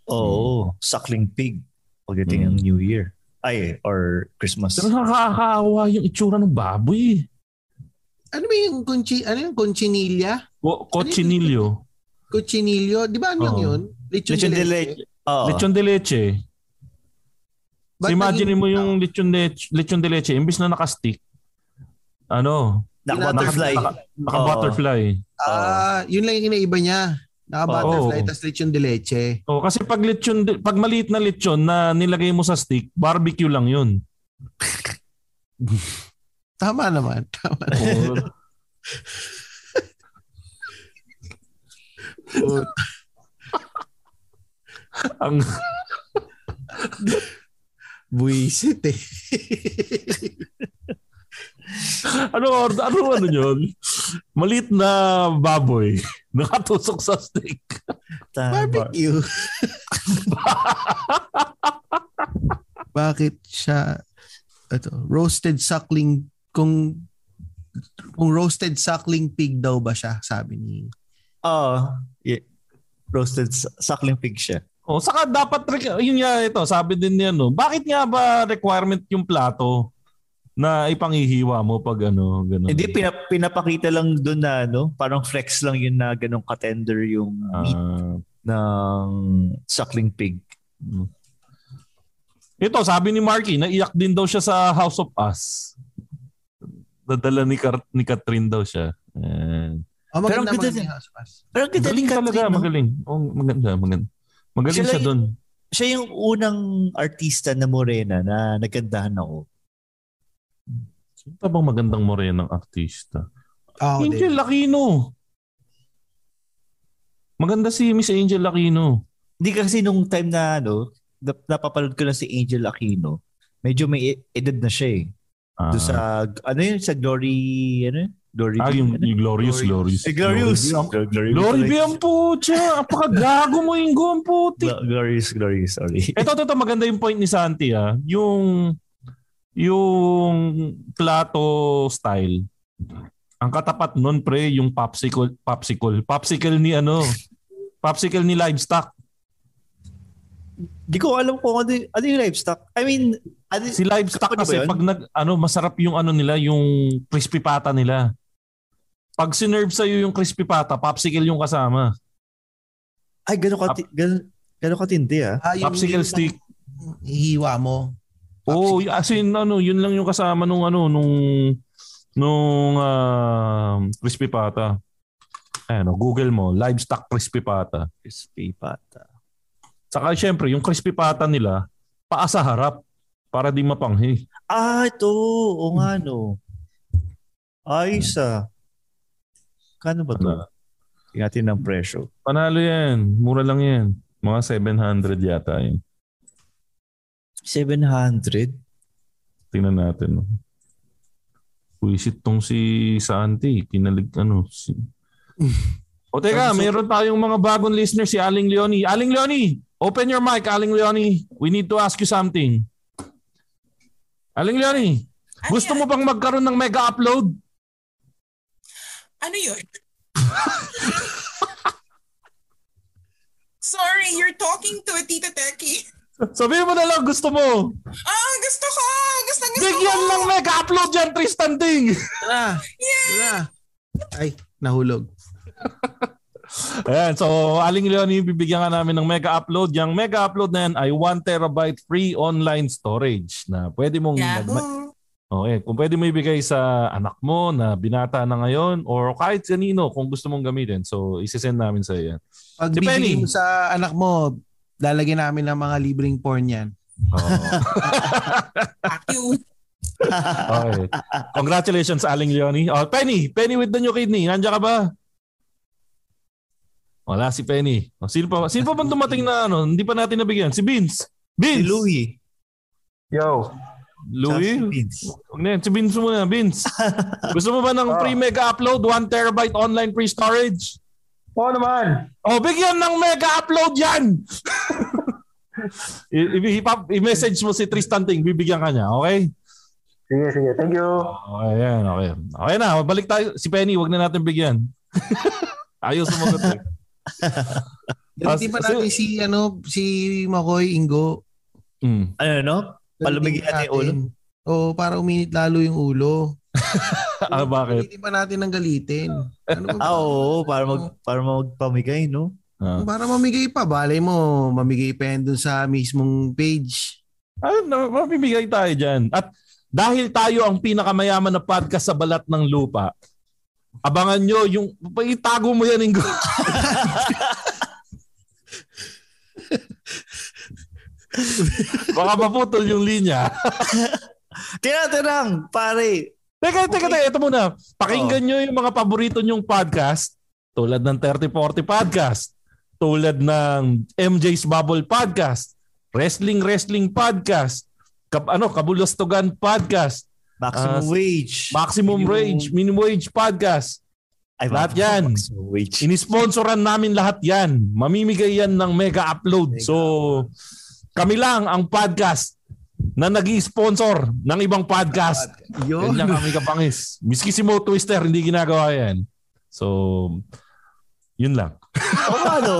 [SPEAKER 1] Oo, suckling pig pagdating ng New Year. Ay, or Christmas.
[SPEAKER 2] Pero nakakaawa yung itsura ng baboy.
[SPEAKER 3] Ano ba yung conchi, ano yung conchinilla?
[SPEAKER 2] O, cochinillo.
[SPEAKER 3] Cochinillo? Di ba ano
[SPEAKER 2] Oo.
[SPEAKER 3] yun? Lechon,
[SPEAKER 1] Lechon
[SPEAKER 3] de
[SPEAKER 1] de
[SPEAKER 3] leche.
[SPEAKER 1] leche. Oo.
[SPEAKER 2] Lechon de leche.
[SPEAKER 3] Ba't
[SPEAKER 2] So imagine
[SPEAKER 3] naging-
[SPEAKER 2] mo yung lechon de, lechon de leche, imbis na naka-stick, ano,
[SPEAKER 1] Naka-butterfly.
[SPEAKER 2] naka, naka-butterfly.
[SPEAKER 3] Ah, yun lang yung inaiba niya. Naka-butterfly,
[SPEAKER 2] Oo.
[SPEAKER 3] tas lechon de leche.
[SPEAKER 2] Oh, kasi pag lechon, de- pag maliit na lechon na nilagay mo sa stick, barbecue lang yun.
[SPEAKER 3] Tama naman. Tama
[SPEAKER 2] Oh,
[SPEAKER 3] naman.
[SPEAKER 2] ang
[SPEAKER 3] Buisit eh.
[SPEAKER 2] ano ano ano yun? Maliit na baboy nakatusok sa stick.
[SPEAKER 3] Barbecue. Bakit siya ito, roasted suckling kung kung roasted suckling pig daw ba siya sabi ni
[SPEAKER 1] Oo. yeah. Roasted su- suckling pig siya.
[SPEAKER 2] Oh, saka dapat yun nga ito, sabi din niya no. Bakit nga ba requirement yung plato na ipanghihiwa mo pag ano, ganun?
[SPEAKER 1] Hindi, pinap- pinapakita lang doon na, no? Parang flex lang yun na ganong katender yung meat
[SPEAKER 2] Ah,
[SPEAKER 1] ng suckling pig.
[SPEAKER 2] ito, sabi ni Marky, naiyak din daw siya sa House of Us. Dadala ni, Kat- ni Catherine daw siya. And,
[SPEAKER 3] Oh,
[SPEAKER 1] Pero ang ganda din. Pero ang ganda
[SPEAKER 2] magaling
[SPEAKER 1] ni
[SPEAKER 2] talaga,
[SPEAKER 1] no?
[SPEAKER 2] magaling. Oh, maganda, maganda. Magaling
[SPEAKER 1] Siya
[SPEAKER 2] siya doon.
[SPEAKER 1] Siya yung unang artista na morena na nagandahan ako.
[SPEAKER 2] Sino pa bang magandang morenang artista?
[SPEAKER 3] Oh,
[SPEAKER 2] Angel Aquino. Maganda si Miss Angel Aquino.
[SPEAKER 1] Hindi kasi nung time na ano, nap- napapanood ko na si Angel Aquino, medyo may e- edad na siya eh.
[SPEAKER 2] Ah,
[SPEAKER 1] Doon sa, ano yun, sa Glory, ano yun? Glory
[SPEAKER 2] ah,
[SPEAKER 1] Bee,
[SPEAKER 2] yung,
[SPEAKER 1] ano?
[SPEAKER 2] yung Glorious, Glorious.
[SPEAKER 1] Eh, Glorious.
[SPEAKER 2] Glory
[SPEAKER 1] Glory
[SPEAKER 2] Glory Bee ang putya. Apakagago mo yung ang puti.
[SPEAKER 1] Gl- Glorious, Glorious, sorry.
[SPEAKER 2] Ito, ito, ito, maganda yung point ni Santi ah. Yung, yung plato style. Ang katapat nun, pre, yung popsicle, popsicle. Popsicle ni ano, popsicle ni livestock.
[SPEAKER 1] Di ko alam kung ano, ano yung livestock. I mean, ano,
[SPEAKER 2] Si livestock
[SPEAKER 1] Ano
[SPEAKER 2] kasi
[SPEAKER 1] yun?
[SPEAKER 2] pag nag, ano, masarap yung ano nila, yung crispy pata nila. Pag sinerve sa'yo yung crispy pata, popsicle yung kasama.
[SPEAKER 1] ay, gano'n ka, gano'n, gano'n katindi ah.
[SPEAKER 3] Ah, yung,
[SPEAKER 2] Popsicle
[SPEAKER 3] yung
[SPEAKER 2] stick.
[SPEAKER 3] Ihiwa mo.
[SPEAKER 2] Oo, oh, as in, ano, yun lang yung kasama nung ano, nung nung ah, crispy pata. Ano, Google mo, livestock crispy pata.
[SPEAKER 1] Crispy pata.
[SPEAKER 2] Saka syempre, yung crispy pata nila, paa sa harap. para di mapanghi.
[SPEAKER 1] Ah, ito. O nga, no. Ayos ah. Kano ba to?
[SPEAKER 2] Ano?
[SPEAKER 1] Tingnan ng presyo.
[SPEAKER 2] Panalo yan. Mura lang yan. Mga 700 yata yun.
[SPEAKER 1] 700?
[SPEAKER 2] Tingnan natin. Puisit tong si Santi. Kinalig, ano. Si... o teka, mayroon tayong mga bagong listener si Aling Leonie. Aling Leonie, open your mic, Aling Leonie. We need to ask you something. Aling Leonie, gusto mo bang magkaroon ng mega upload?
[SPEAKER 11] Ano yun? Sorry, you're talking to a Tita Teki.
[SPEAKER 2] Sabihin mo na lang gusto mo.
[SPEAKER 11] Ah, gusto ko! Gusto, gusto
[SPEAKER 2] Bigyan
[SPEAKER 11] ko!
[SPEAKER 2] ng mega upload yan, Tristan Ting.
[SPEAKER 3] Tara. Tara. Ay, nahulog.
[SPEAKER 2] Ayan, so Aling Leonie, bibigyan ka namin ng mega upload. Yung mega upload na yan ay 1 terabyte free online storage na pwede mong
[SPEAKER 11] Yahoo!
[SPEAKER 2] Okay, kung pwede mo ibigay sa anak mo na binata na ngayon or kahit kanino kung gusto mong gamitin. So, isisend namin sa iyo. yan.
[SPEAKER 3] Pag
[SPEAKER 2] Si Penny.
[SPEAKER 3] mo sa anak mo, lalagyan namin ng mga libreng porn yan.
[SPEAKER 2] Okay. Congratulations, Aling Leonie. Oh, Penny, Penny with the new kidney. Nandiyan ka ba? Wala si Penny. Oh, sino pa? Sino pa bang dumating na ano? Hindi pa natin nabigyan. Si Vince. Vince.
[SPEAKER 1] Si Louie.
[SPEAKER 4] Yo.
[SPEAKER 1] Vince.
[SPEAKER 2] Huwag na yan. Si Vince muna. Vince. Gusto mo ba ng free mega upload? 1 terabyte online free storage?
[SPEAKER 4] Oo naman.
[SPEAKER 2] Oh, bigyan ng mega upload yan! I- i- I-message mo si Tristan Ting, bibigyan ka niya, okay?
[SPEAKER 4] Sige, sige. Thank you.
[SPEAKER 2] Okay, yan, okay. Okay na, balik tayo. Si Penny, wag na natin bigyan. Ayaw sumagot eh.
[SPEAKER 3] Hindi pa natin si, ano, si Makoy Ingo.
[SPEAKER 2] Mm.
[SPEAKER 1] Ano, no? Palamigin natin yung ulo.
[SPEAKER 3] Oo, para uminit lalo yung ulo.
[SPEAKER 2] ah, bakit?
[SPEAKER 3] Hindi pa natin ang galitin. Ano ba?
[SPEAKER 1] Ah, oo. Para, mag, para magpamigay, no?
[SPEAKER 2] Ah.
[SPEAKER 3] Para mamigay pa. Balay mo, mamigay pa yan dun sa mismong page.
[SPEAKER 2] Ah, na, mabibigay tayo dyan. At dahil tayo ang pinakamayaman na podcast sa balat ng lupa, abangan nyo yung, itago mo yan, Ingo. Baka maputol yung linya.
[SPEAKER 1] Tinatanang, pare.
[SPEAKER 2] Teka, teka, teka. Ito muna. Pakinggan nyo yung mga paborito nyong podcast tulad ng 3040 Podcast, tulad ng MJ's Bubble Podcast, Wrestling Wrestling Podcast, Kab ano, Kabulastogan Podcast,
[SPEAKER 1] Maximum
[SPEAKER 2] Ah,
[SPEAKER 1] Wage.
[SPEAKER 2] Maximum
[SPEAKER 1] Minimum-
[SPEAKER 2] Wage, Minimum Wage Podcast.
[SPEAKER 1] Ay,
[SPEAKER 2] lahat yan. Inisponsoran namin lahat yan. Mamimigay yan ng mega upload. So, kami lang ang podcast na nag sponsor ng ibang podcast.
[SPEAKER 3] Yun.
[SPEAKER 2] Ganyan kami kapangis. Miski si Mo Twister, hindi ginagawa yan. So, yun lang.
[SPEAKER 1] Oo nga, ano?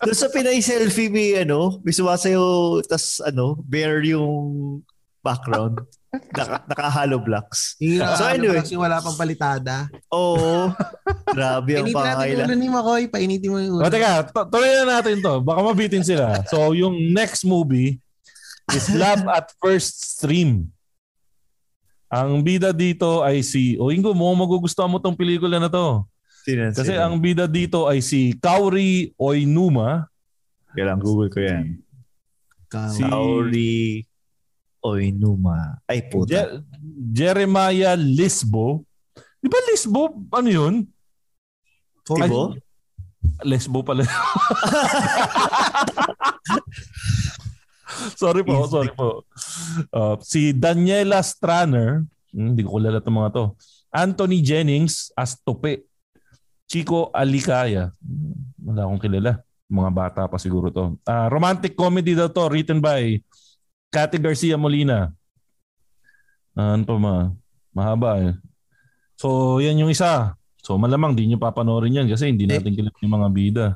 [SPEAKER 1] Doon sa Pinay selfie may ano, may sumasayo, tas ano, bare yung background. Naka, naka-hollow blocks.
[SPEAKER 3] Yung,
[SPEAKER 1] So
[SPEAKER 3] ano,
[SPEAKER 1] anyway,
[SPEAKER 3] kasi wala pang palitada.
[SPEAKER 1] oo. Grabe ang
[SPEAKER 3] Painitin natin ulo ni Makoy. Painitin mo yung ulo.
[SPEAKER 2] O teka, tu- tuloy na natin to. Baka mabitin sila. So, yung next movie is Love at First Stream. Ang bida dito ay si... O Ingo, mo magugustuhan mo tong pelikula na to.
[SPEAKER 1] Sino-
[SPEAKER 2] Kasi
[SPEAKER 1] sino?
[SPEAKER 2] ang bida dito ay si Kauri Oinuma.
[SPEAKER 1] Kailangan Google ko yan.
[SPEAKER 2] Si
[SPEAKER 1] Kaori Oinuma. Ay, puta.
[SPEAKER 2] Je- Jeremiah Lisbo. Di ba Lisbo? Ano yun?
[SPEAKER 1] Tibo?
[SPEAKER 2] Ay, Lesbo pala. sorry po, sorry po. Uh, si Daniela Straner, hmm, hindi ko kilala itong mga to. Anthony Jennings as Tope. Chico Alicaya. Hmm, Wala akong kilala. Mga bata pa siguro to. Ah, romantic comedy daw to written by Cathy Garcia Molina. Ah, ano pa ma? Mahaba eh. So, yan yung isa. So, malamang di nyo papanoorin yan kasi hindi natin kilala yung mga bida.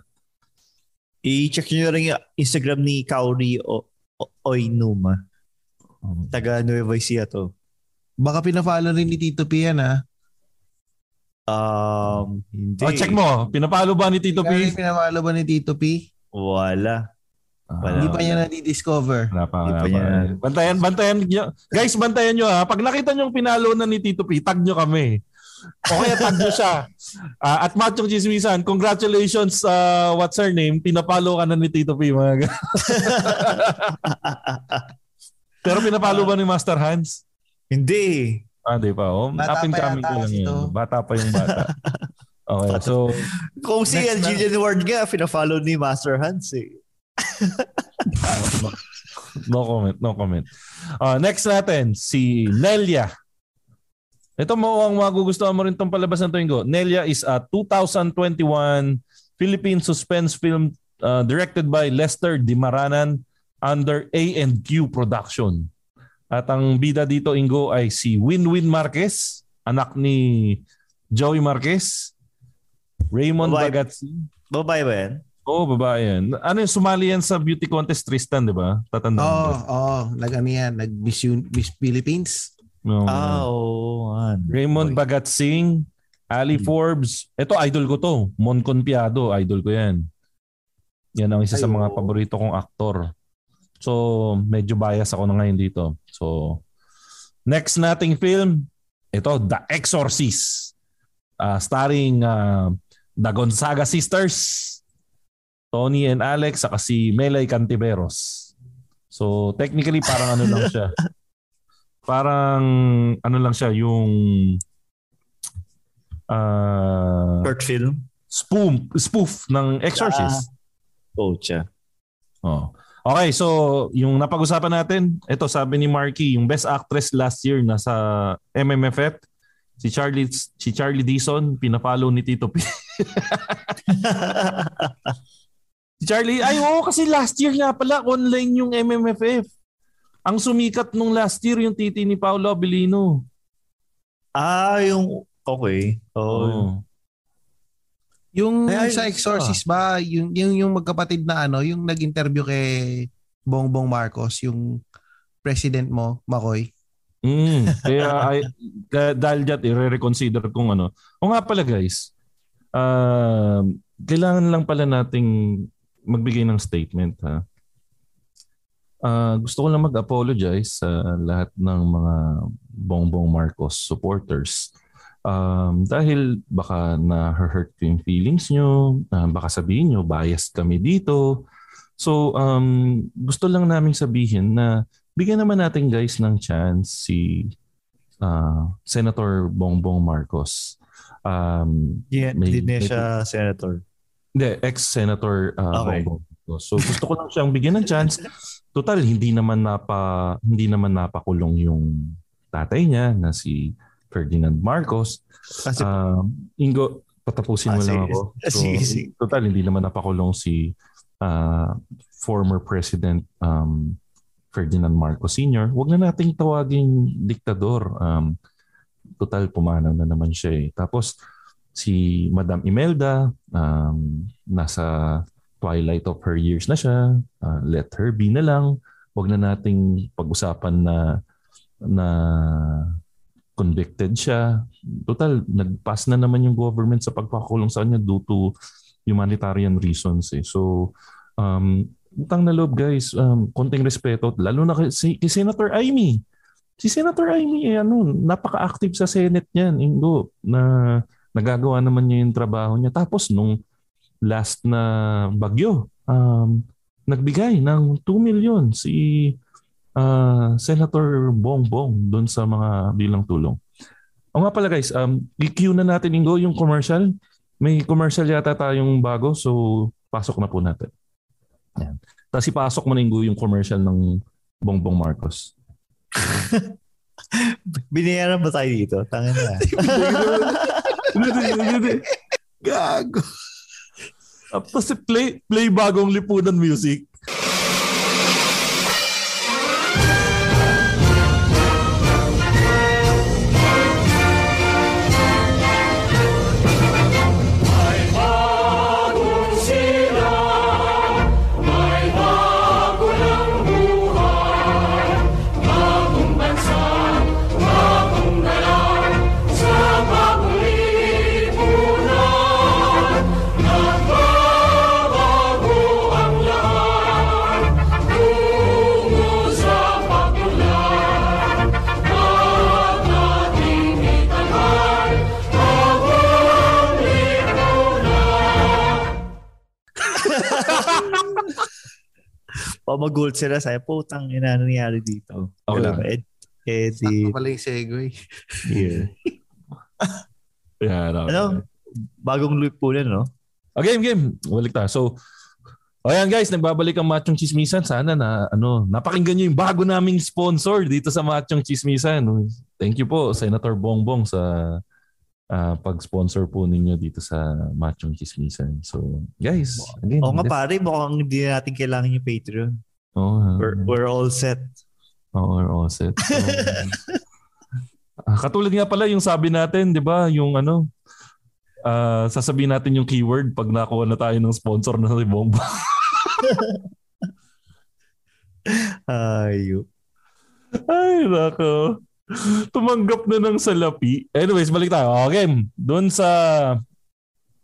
[SPEAKER 1] I-check nyo rin yung Instagram ni Kaori o- o- Oinuma. Taga Nueva Ecija to.
[SPEAKER 3] Baka pina-follow rin ni Tito P yan, ha?
[SPEAKER 1] Um, hindi.
[SPEAKER 2] Oh, check mo. Pinapalo ba ni Tito
[SPEAKER 3] Kaya
[SPEAKER 2] P?
[SPEAKER 3] pinapalo ba ni Tito P?
[SPEAKER 1] Wala. Wala.
[SPEAKER 3] Hindi pa niya na-discover.
[SPEAKER 2] Wala pa,
[SPEAKER 1] Hindi
[SPEAKER 2] wala
[SPEAKER 1] pa
[SPEAKER 2] pa.
[SPEAKER 1] niya.
[SPEAKER 2] Bantayan, bantayan nyo. Guys, bantayan nyo ha. Pag nakita nyo yung pinalo na ni Tito P, tag nyo kami. O kaya tag nyo siya. Ah, at Machong Chismisan, congratulations sa what's her name. Pinapalo ka na ni Tito P. Mga Pero pinapalo ba ni Master Hans?
[SPEAKER 1] Hindi.
[SPEAKER 2] Ah, di pa. Oh,
[SPEAKER 3] Bata
[SPEAKER 2] coming
[SPEAKER 3] yata
[SPEAKER 2] ko lang yun. Bata pa yung bata. Okay, so
[SPEAKER 1] Kung si Jillian Ward nga, pina-follow ni Master Hans eh.
[SPEAKER 2] No comment, no comment. Uh, next natin, si Nelia. Ito mo ang magugustuhan mo rin tong palabas ng Tuwinggo. Nelia is a 2021 Philippine suspense film uh, directed by Lester Dimaranan under A&Q Production. At ang bida dito, Ingo, ay si Winwin Marquez, anak ni Joey Marquez, Raymond
[SPEAKER 1] Babae.
[SPEAKER 2] Bagatsi,
[SPEAKER 1] Babae ba yan?
[SPEAKER 2] Oo, oh, babae yan. Ano yung sumali yan sa beauty contest Tristan, di ba? Tatandaan
[SPEAKER 3] Oo,
[SPEAKER 2] mo.
[SPEAKER 3] oh, oh, nag ano yan, nag Miss, Miss Philippines.
[SPEAKER 2] No.
[SPEAKER 1] Ah. Oh,
[SPEAKER 2] Raymond Bagat Singh, Ali
[SPEAKER 3] Hmm.
[SPEAKER 2] Forbes. Ito, idol ko to. Mon Conpiado, idol ko yan. Yan ang isa sa
[SPEAKER 3] Ay,
[SPEAKER 2] mga
[SPEAKER 3] oo.
[SPEAKER 2] paborito kong aktor. So, medyo bias ako na ngayon dito. So, next nating film, ito, The Exorcist. Uh, starring uh, The Gonzaga Sisters, Tony and Alex, saka si Melay Cantiveros. So, technically, parang ano lang siya. Parang, ano lang siya, yung uh,
[SPEAKER 1] Short film?
[SPEAKER 2] spoof, spoof ng Exorcist.
[SPEAKER 1] Oh, siya.
[SPEAKER 2] Oh. Okay, so yung napag-usapan natin, ito sabi ni Marky, yung best actress last year nasa MMFF, si Charlie si Charlie Dison, pinapalo ni Tito P. si Charlie, ay oo kasi last year nga pala online yung MMFF. Ang sumikat nung last year yung titi ni Paolo Abilino.
[SPEAKER 1] Ah, yung... Okay. Oh.
[SPEAKER 2] Oh.
[SPEAKER 3] Yung
[SPEAKER 1] Ay, ay,
[SPEAKER 3] sa Exorcist ba, yung, yung, yung magkapatid na ano, yung nag-interview kay Bongbong Marcos, yung president mo, Makoy.
[SPEAKER 2] Mm, kaya, ay, kaya dahil dyan, i-reconsider kung ano. O nga pala guys, uh, kailangan lang pala nating magbigay ng statement ha. Ah, gusto ko lang mag-apologize sa lahat ng mga Bongbong Marcos supporters. Um, dahil baka na-hurt ko yung feelings nyo, ah, baka sabihin nyo, biased kami dito. So, um, gusto lang namin sabihin na bigyan naman natin guys ng chance si ah, Senator Bongbong Marcos. Um,
[SPEAKER 1] Yeah,
[SPEAKER 2] may-
[SPEAKER 1] hindi na
[SPEAKER 2] may-
[SPEAKER 1] siya senator.
[SPEAKER 2] Hindi, ex-senator uh,
[SPEAKER 1] Okay.
[SPEAKER 2] Bongbong. So gusto ko lang siyang bigyan ng chance. Total, hindi naman napa hindi naman napakulong yung tatay niya na si Ferdinand Marcos.
[SPEAKER 1] Kasi,
[SPEAKER 2] Um, Ingo, patapusin mo
[SPEAKER 1] Ah,
[SPEAKER 2] lang ako.
[SPEAKER 1] Sige, sige.
[SPEAKER 2] Total, hindi naman napakulong si ah, former President um, Ferdinand Marcos Sr. Huwag na nating tawaging diktador. Um, total, pumanaw na naman siya eh. Tapos, si Madam Imelda, um, nasa twilight of her years na siya. Uh, let her be na lang. Huwag na nating pag-usapan na na convicted siya. Total, nag-pass na naman yung government sa pagpakulong sa kanya due to humanitarian reasons. Eh. So, um, utang na loob guys, um, konting respeto, lalo na kay, si, Senator Amy. Si Senator Amy, eh, ano, napaka-active sa Senate niyan, Ingo, na nagagawa naman niya yung trabaho niya. Tapos nung last na bagyo, um, nagbigay ng 2 million si ah, Senator Bongbong doon sa mga bilang tulong. O nga pala guys, um, i-cue na natin Ingo yung commercial. May commercial yata tayong bago, so pasok na po natin. Yan. Tapos ipasok mo na Ingo yung commercial ng Bongbong Marcos.
[SPEAKER 1] binayaran ba tayo dito? Tangin na.
[SPEAKER 3] Gago.
[SPEAKER 2] Tapos play, play bagong lipunan music.
[SPEAKER 1] Mag-gold sila. Sabi, putang ina, ano nangyari dito?
[SPEAKER 2] Okay
[SPEAKER 1] Wala
[SPEAKER 2] lang.
[SPEAKER 1] ba? Ed, Eddie.
[SPEAKER 3] Sakto pala yung segue.
[SPEAKER 1] Yeah.
[SPEAKER 2] Yeah, no,
[SPEAKER 1] Ano? Bagong loop po na, no?
[SPEAKER 2] Oh, game, game. Balik tayo. So, ayan guys, nagbabalik ang Machong Chismisan. Sana na, ano, napakinggan nyo yung bago naming sponsor dito sa Machong Chismisan. Thank you po, Senator Bongbong, sa ah, pag-sponsor po ninyo dito sa Machong Chismisan. So, guys, again.
[SPEAKER 1] Oo nga pare, mukhang hindi na natin kailangan yung Patreon.
[SPEAKER 2] Oo, ah.
[SPEAKER 1] We're, we're all set.
[SPEAKER 2] Oo, we're all set. So, ah, katulad nga pala yung sabi natin, di ba? Yung ano, ah, sasabihin natin yung keyword pag nakuha na tayo ng sponsor na si Bongbong.
[SPEAKER 1] Ayo.
[SPEAKER 2] Ay, nako. Tumanggap na ng salapi. Anyways, balik tayo. Okay, doon sa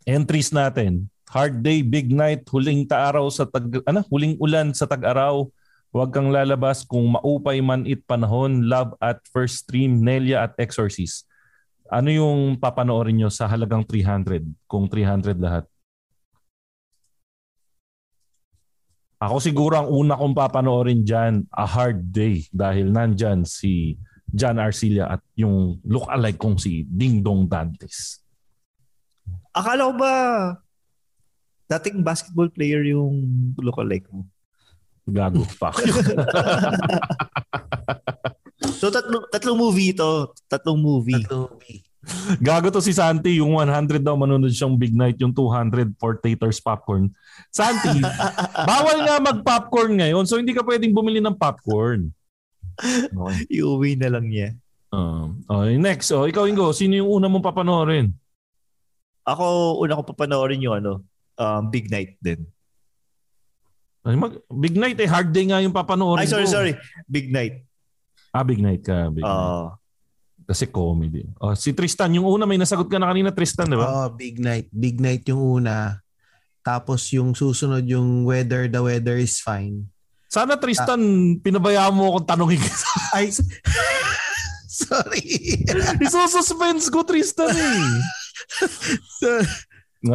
[SPEAKER 2] entries natin. Hard day, big night, huling taaraw sa tag ano, huling ulan sa tag-araw. Huwag kang lalabas kung maupay man it panahon, love at first stream, Nelia at Exorcist. Ano yung papanoorin nyo sa halagang 300? Kung 300 lahat. Ako siguro ang una kong papanoorin dyan, A Hard Day. Dahil nandyan si John Arcilla at yung look-alike kong si Ding Dong Dantes.
[SPEAKER 1] Akala ko ba dating basketball player yung lookalike mo?
[SPEAKER 2] Gago. Fuck.
[SPEAKER 1] so tatlong, tatlong movie ito. Tatlong movie.
[SPEAKER 3] Tatlong movie.
[SPEAKER 2] Gago to si Santi. Yung 100 daw manunod siyang Big Night. Yung 200 for Taters Popcorn. Santi, bawal nga mag-popcorn ngayon. So hindi ka pwedeng bumili ng popcorn. Okay.
[SPEAKER 1] Iuwi na lang niya.
[SPEAKER 2] Um, okay, next. Oh, ikaw, Ingo. Sino yung una mong papanoorin?
[SPEAKER 1] Ako, una ko papanoorin yung ano, um, Big Night din.
[SPEAKER 2] Ay, mag, Big Night eh. Hard Day nga yung papanoorin
[SPEAKER 1] Ay, sorry,
[SPEAKER 2] ko.
[SPEAKER 1] sorry. Big Night.
[SPEAKER 2] Ah, Big Night ka. Big Night.
[SPEAKER 1] Ah,
[SPEAKER 2] Kasi comedy. Oh, si Tristan, yung una may nasagot ka na kanina, Tristan, di ba?
[SPEAKER 3] Oh, big night. Big night yung una. Tapos yung susunod yung weather, the weather is fine.
[SPEAKER 2] Sana Tristan, pinabayaan mo akong tanongin ka.
[SPEAKER 3] Ay, sorry.
[SPEAKER 2] Isususpense ko, Tristan eh. so,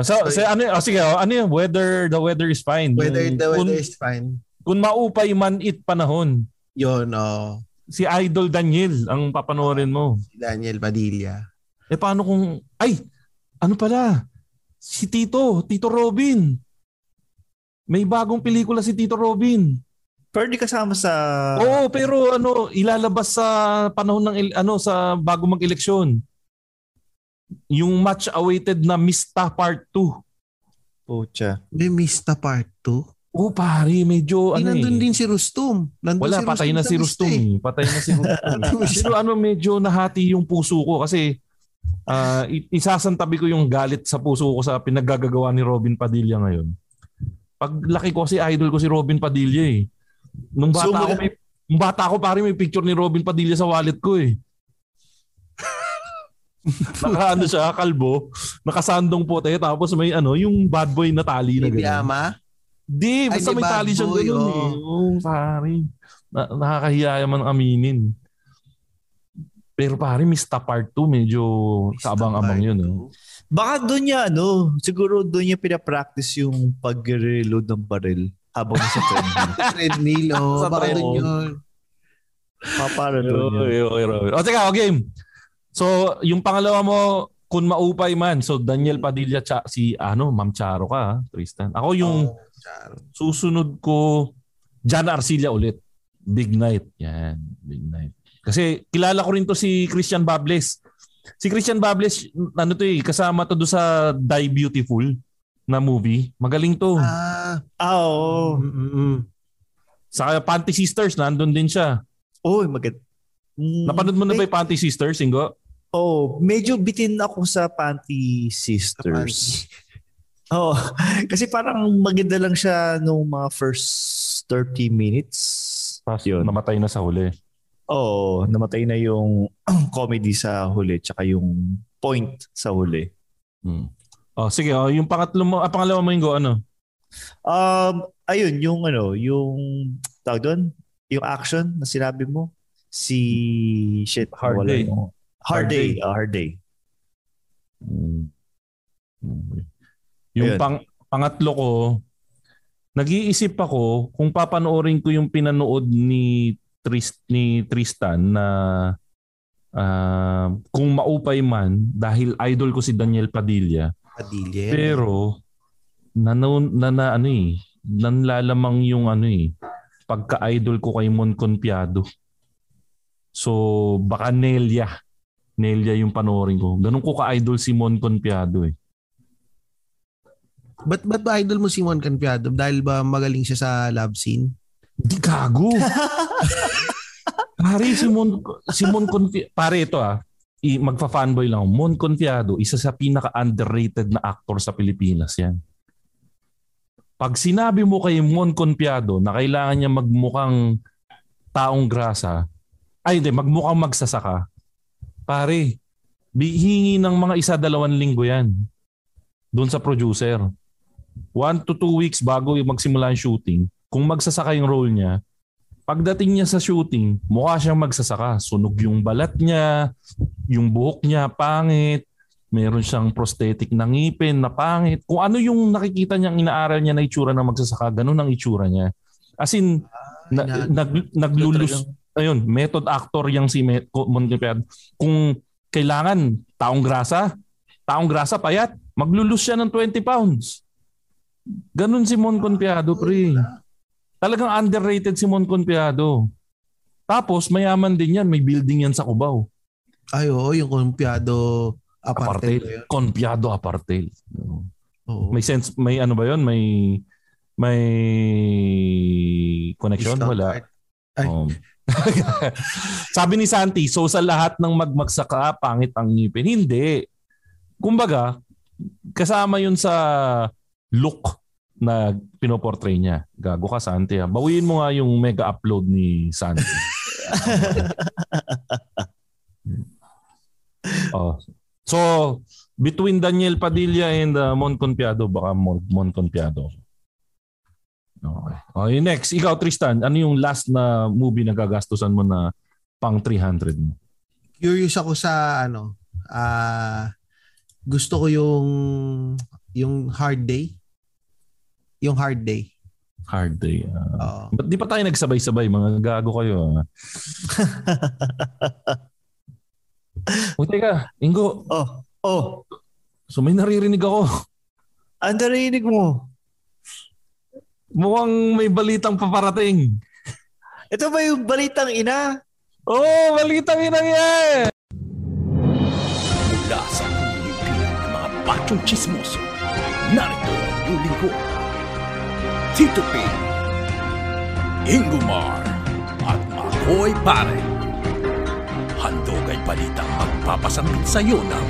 [SPEAKER 2] so, ano, oh, sige, oh, ano yung weather, the weather is fine.
[SPEAKER 3] weather, the weather
[SPEAKER 2] kung,
[SPEAKER 3] is fine.
[SPEAKER 2] Kung maupay man it panahon,
[SPEAKER 3] Yun, oh.
[SPEAKER 2] si Idol Daniel ang papanoorin mo.
[SPEAKER 3] Si Daniel Padilla.
[SPEAKER 2] Eh paano kung, ay, ano pala, si Tito, Tito Robin. May bagong pelikula si Tito Robin.
[SPEAKER 1] pero di kasama sa...
[SPEAKER 2] Oo, pero ano, ilalabas sa panahon ng ano sa bago mag-eleksyon. Yung much awaited na Mista Part 2.
[SPEAKER 1] Pucha.
[SPEAKER 3] May Mista Part 2.
[SPEAKER 2] Oh, pare, medyo
[SPEAKER 3] Ay,
[SPEAKER 2] ano
[SPEAKER 3] nandun
[SPEAKER 2] eh.
[SPEAKER 3] din si Rustum. Nandun
[SPEAKER 2] Wala,
[SPEAKER 3] si
[SPEAKER 2] patay
[SPEAKER 3] Rustum
[SPEAKER 2] na si Rustum.
[SPEAKER 3] eh.
[SPEAKER 2] eh. Patay na si Rustum. pero ano, medyo nahati yung puso ko kasi i- isasantabi ko yung galit sa puso ko sa pinaggagawa ni Robin Padilla ngayon. Pag laki ko kasi idol ko si Robin Padilla eh. Nung bata
[SPEAKER 1] So,
[SPEAKER 2] ako may nung bata ako pare may picture ni Robin Padilla sa wallet ko eh. Naka ano siya, kalbo, nakasandong puti tapos may ano, yung bad boy na tali na
[SPEAKER 3] Baby
[SPEAKER 2] ganyan.
[SPEAKER 3] Ama.
[SPEAKER 2] Di,
[SPEAKER 3] Ay,
[SPEAKER 2] basta
[SPEAKER 3] di
[SPEAKER 2] may tali siyang
[SPEAKER 3] boy,
[SPEAKER 2] ganun
[SPEAKER 3] oh.
[SPEAKER 2] eh. Oo, pare. Na, nakakahiya man aminin. Pero pare, Mista Part 2, medyo kaabang-abang yun. Oh.
[SPEAKER 1] Baka doon niya, ano, siguro doon niya pinapractice yung pag-reload ng baril habang nasa treadmill.
[SPEAKER 3] Treadmill, oh.
[SPEAKER 2] Sa
[SPEAKER 3] Baka
[SPEAKER 2] treadmill.
[SPEAKER 3] yun.
[SPEAKER 1] Ah, para doon yun.
[SPEAKER 2] O, teka, o game. So, yung pangalawa mo, kung maupay man, so Daniel Padilla, cha, si ano, Ma'am Charo ka, Tristan. Ako yung
[SPEAKER 3] Oh, Charo.
[SPEAKER 2] susunod ko, John Arcilla ulit. Big Night. Yan, Big Night. Kasi kilala ko rin to si Christian Bables. Si Christian Bables, ano to eh, kasama to do sa Die Beautiful na movie. Magaling to.
[SPEAKER 3] Ah,
[SPEAKER 1] Ah, oo.
[SPEAKER 3] mm-mm.
[SPEAKER 2] Sa Panty Sisters, nandun din siya.
[SPEAKER 1] Oh, maganda. Mm,
[SPEAKER 2] Napanood mo na ba yung Panty Sisters, Ingo?
[SPEAKER 1] Oh, medyo bitin ako sa Panty Sisters. Oh, kasi parang maganda lang siya nung mga first 30 minutes.
[SPEAKER 2] Tapos
[SPEAKER 1] Yun.
[SPEAKER 2] namatay na sa huli.
[SPEAKER 1] Oo, namatay na yung comedy sa huli tsaka yung point sa huli.
[SPEAKER 2] Hmm. Oh, sige, oh, yung pangatlo mo, ah, pangalawa mo Ingo, ano?
[SPEAKER 1] Um, ayun, yung ano, yung tawag doon, yung action na sinabi mo, si shit,
[SPEAKER 2] Hard
[SPEAKER 1] wala
[SPEAKER 2] Day.
[SPEAKER 1] yung-
[SPEAKER 2] Hard
[SPEAKER 1] Hard day,
[SPEAKER 2] Day.
[SPEAKER 1] ah, hard day.
[SPEAKER 2] Okay. Yung
[SPEAKER 1] Ayun.
[SPEAKER 2] pang, pangatlo ko, nag-iisip ako kung papanoorin ko yung pinanood ni Trist ni Tristan na ah, kung maupay man dahil idol ko si Daniel Padilla.
[SPEAKER 3] Padilla.
[SPEAKER 2] Pero nanaw na, na ano eh, nanlalamang yung ano eh, pagka-idol ko kay Mon Conpiado. So baka Nelia. Nelia yung panoorin ko. Ganun ko ka-idol si Mon Conpiado eh.
[SPEAKER 3] Ba't, ba't ba idol mo si Mon Confiado? Dahil ba magaling siya sa love scene?
[SPEAKER 2] Di gago. Pare, si Mon, si Mon Confi- Pare, ito ah. I, magfa-fanboy lang. Mon Confiado, isa sa pinaka-underrated na actor sa Pilipinas yan. Pag sinabi mo kay Mon Confiado na kailangan niya magmukhang taong grasa, ay hindi, magmukhang magsasaka, pare, bihingi ng mga isa dalawang linggo yan doon sa producer. One to two weeks bago yung magsimula yung shooting, kung magsasaka yung role niya, pagdating niya sa shooting, mukha siyang magsasaka. Sunog yung balat niya, yung buhok niya pangit, meron siyang prosthetic na ngipin na pangit. Kung ano yung nakikita niyang inaaral niya na itsura ng magsasaka, ganun ang itsura niya. As in, na, nag, naglulus, ayun, method actor yung si Met, Mon Confiado. Kung kailangan taong grasa, taong grasa payat, maglulus siya ng 20 pounds. Ganun si Mon Confiado, pre. Talagang underrated si Mon Confiado. Tapos, mayaman din yan. May building yan sa Cubao.
[SPEAKER 3] Ay, oo, yung Confiado apartheid.
[SPEAKER 2] Apartheid. Confiado apartheid.
[SPEAKER 3] Oo.
[SPEAKER 2] May sense, may ano ba yon May, may connection? Wala.
[SPEAKER 3] Ay.
[SPEAKER 2] Um, sabi ni Santi, so sa lahat ng magmagsaka, pangit ang ngipin. Hindi. Kumbaga, kasama yun sa look na pinoportray niya. Gago ka, Santi. Ha? Bawiin mo nga yung mega upload ni Santi. oh. So, between Daniel Padilla and uh, Mon Conpiado, baka Mon, Mon Conpiado. Okay. Okay, next. Ikaw, Tristan, ano yung last na movie na gagastusan mo na pang 300 mo?
[SPEAKER 3] Curious ako sa ano, ah gusto ko yung yung hard day. Yung hard day.
[SPEAKER 2] Hard day.
[SPEAKER 3] Oo.
[SPEAKER 2] Ba't di pa tayo nagsabay-sabay? Mga gago kayo. ah. o teka, Ingo.
[SPEAKER 1] Oh. Oh.
[SPEAKER 2] So may naririnig ako.
[SPEAKER 1] Ang narinig mo?
[SPEAKER 2] Mukhang may balitang paparating.
[SPEAKER 1] Ito ba yung balitang ina?
[SPEAKER 2] Oo, oh, balitang ina yan!
[SPEAKER 12] Mula sa pumilipinan ng mga bachong chismoso, narito ang iyong lingkod. Tito P, Ingumar, at Makoy Pare. Handog ay balitang magpapasambit sa iyo ng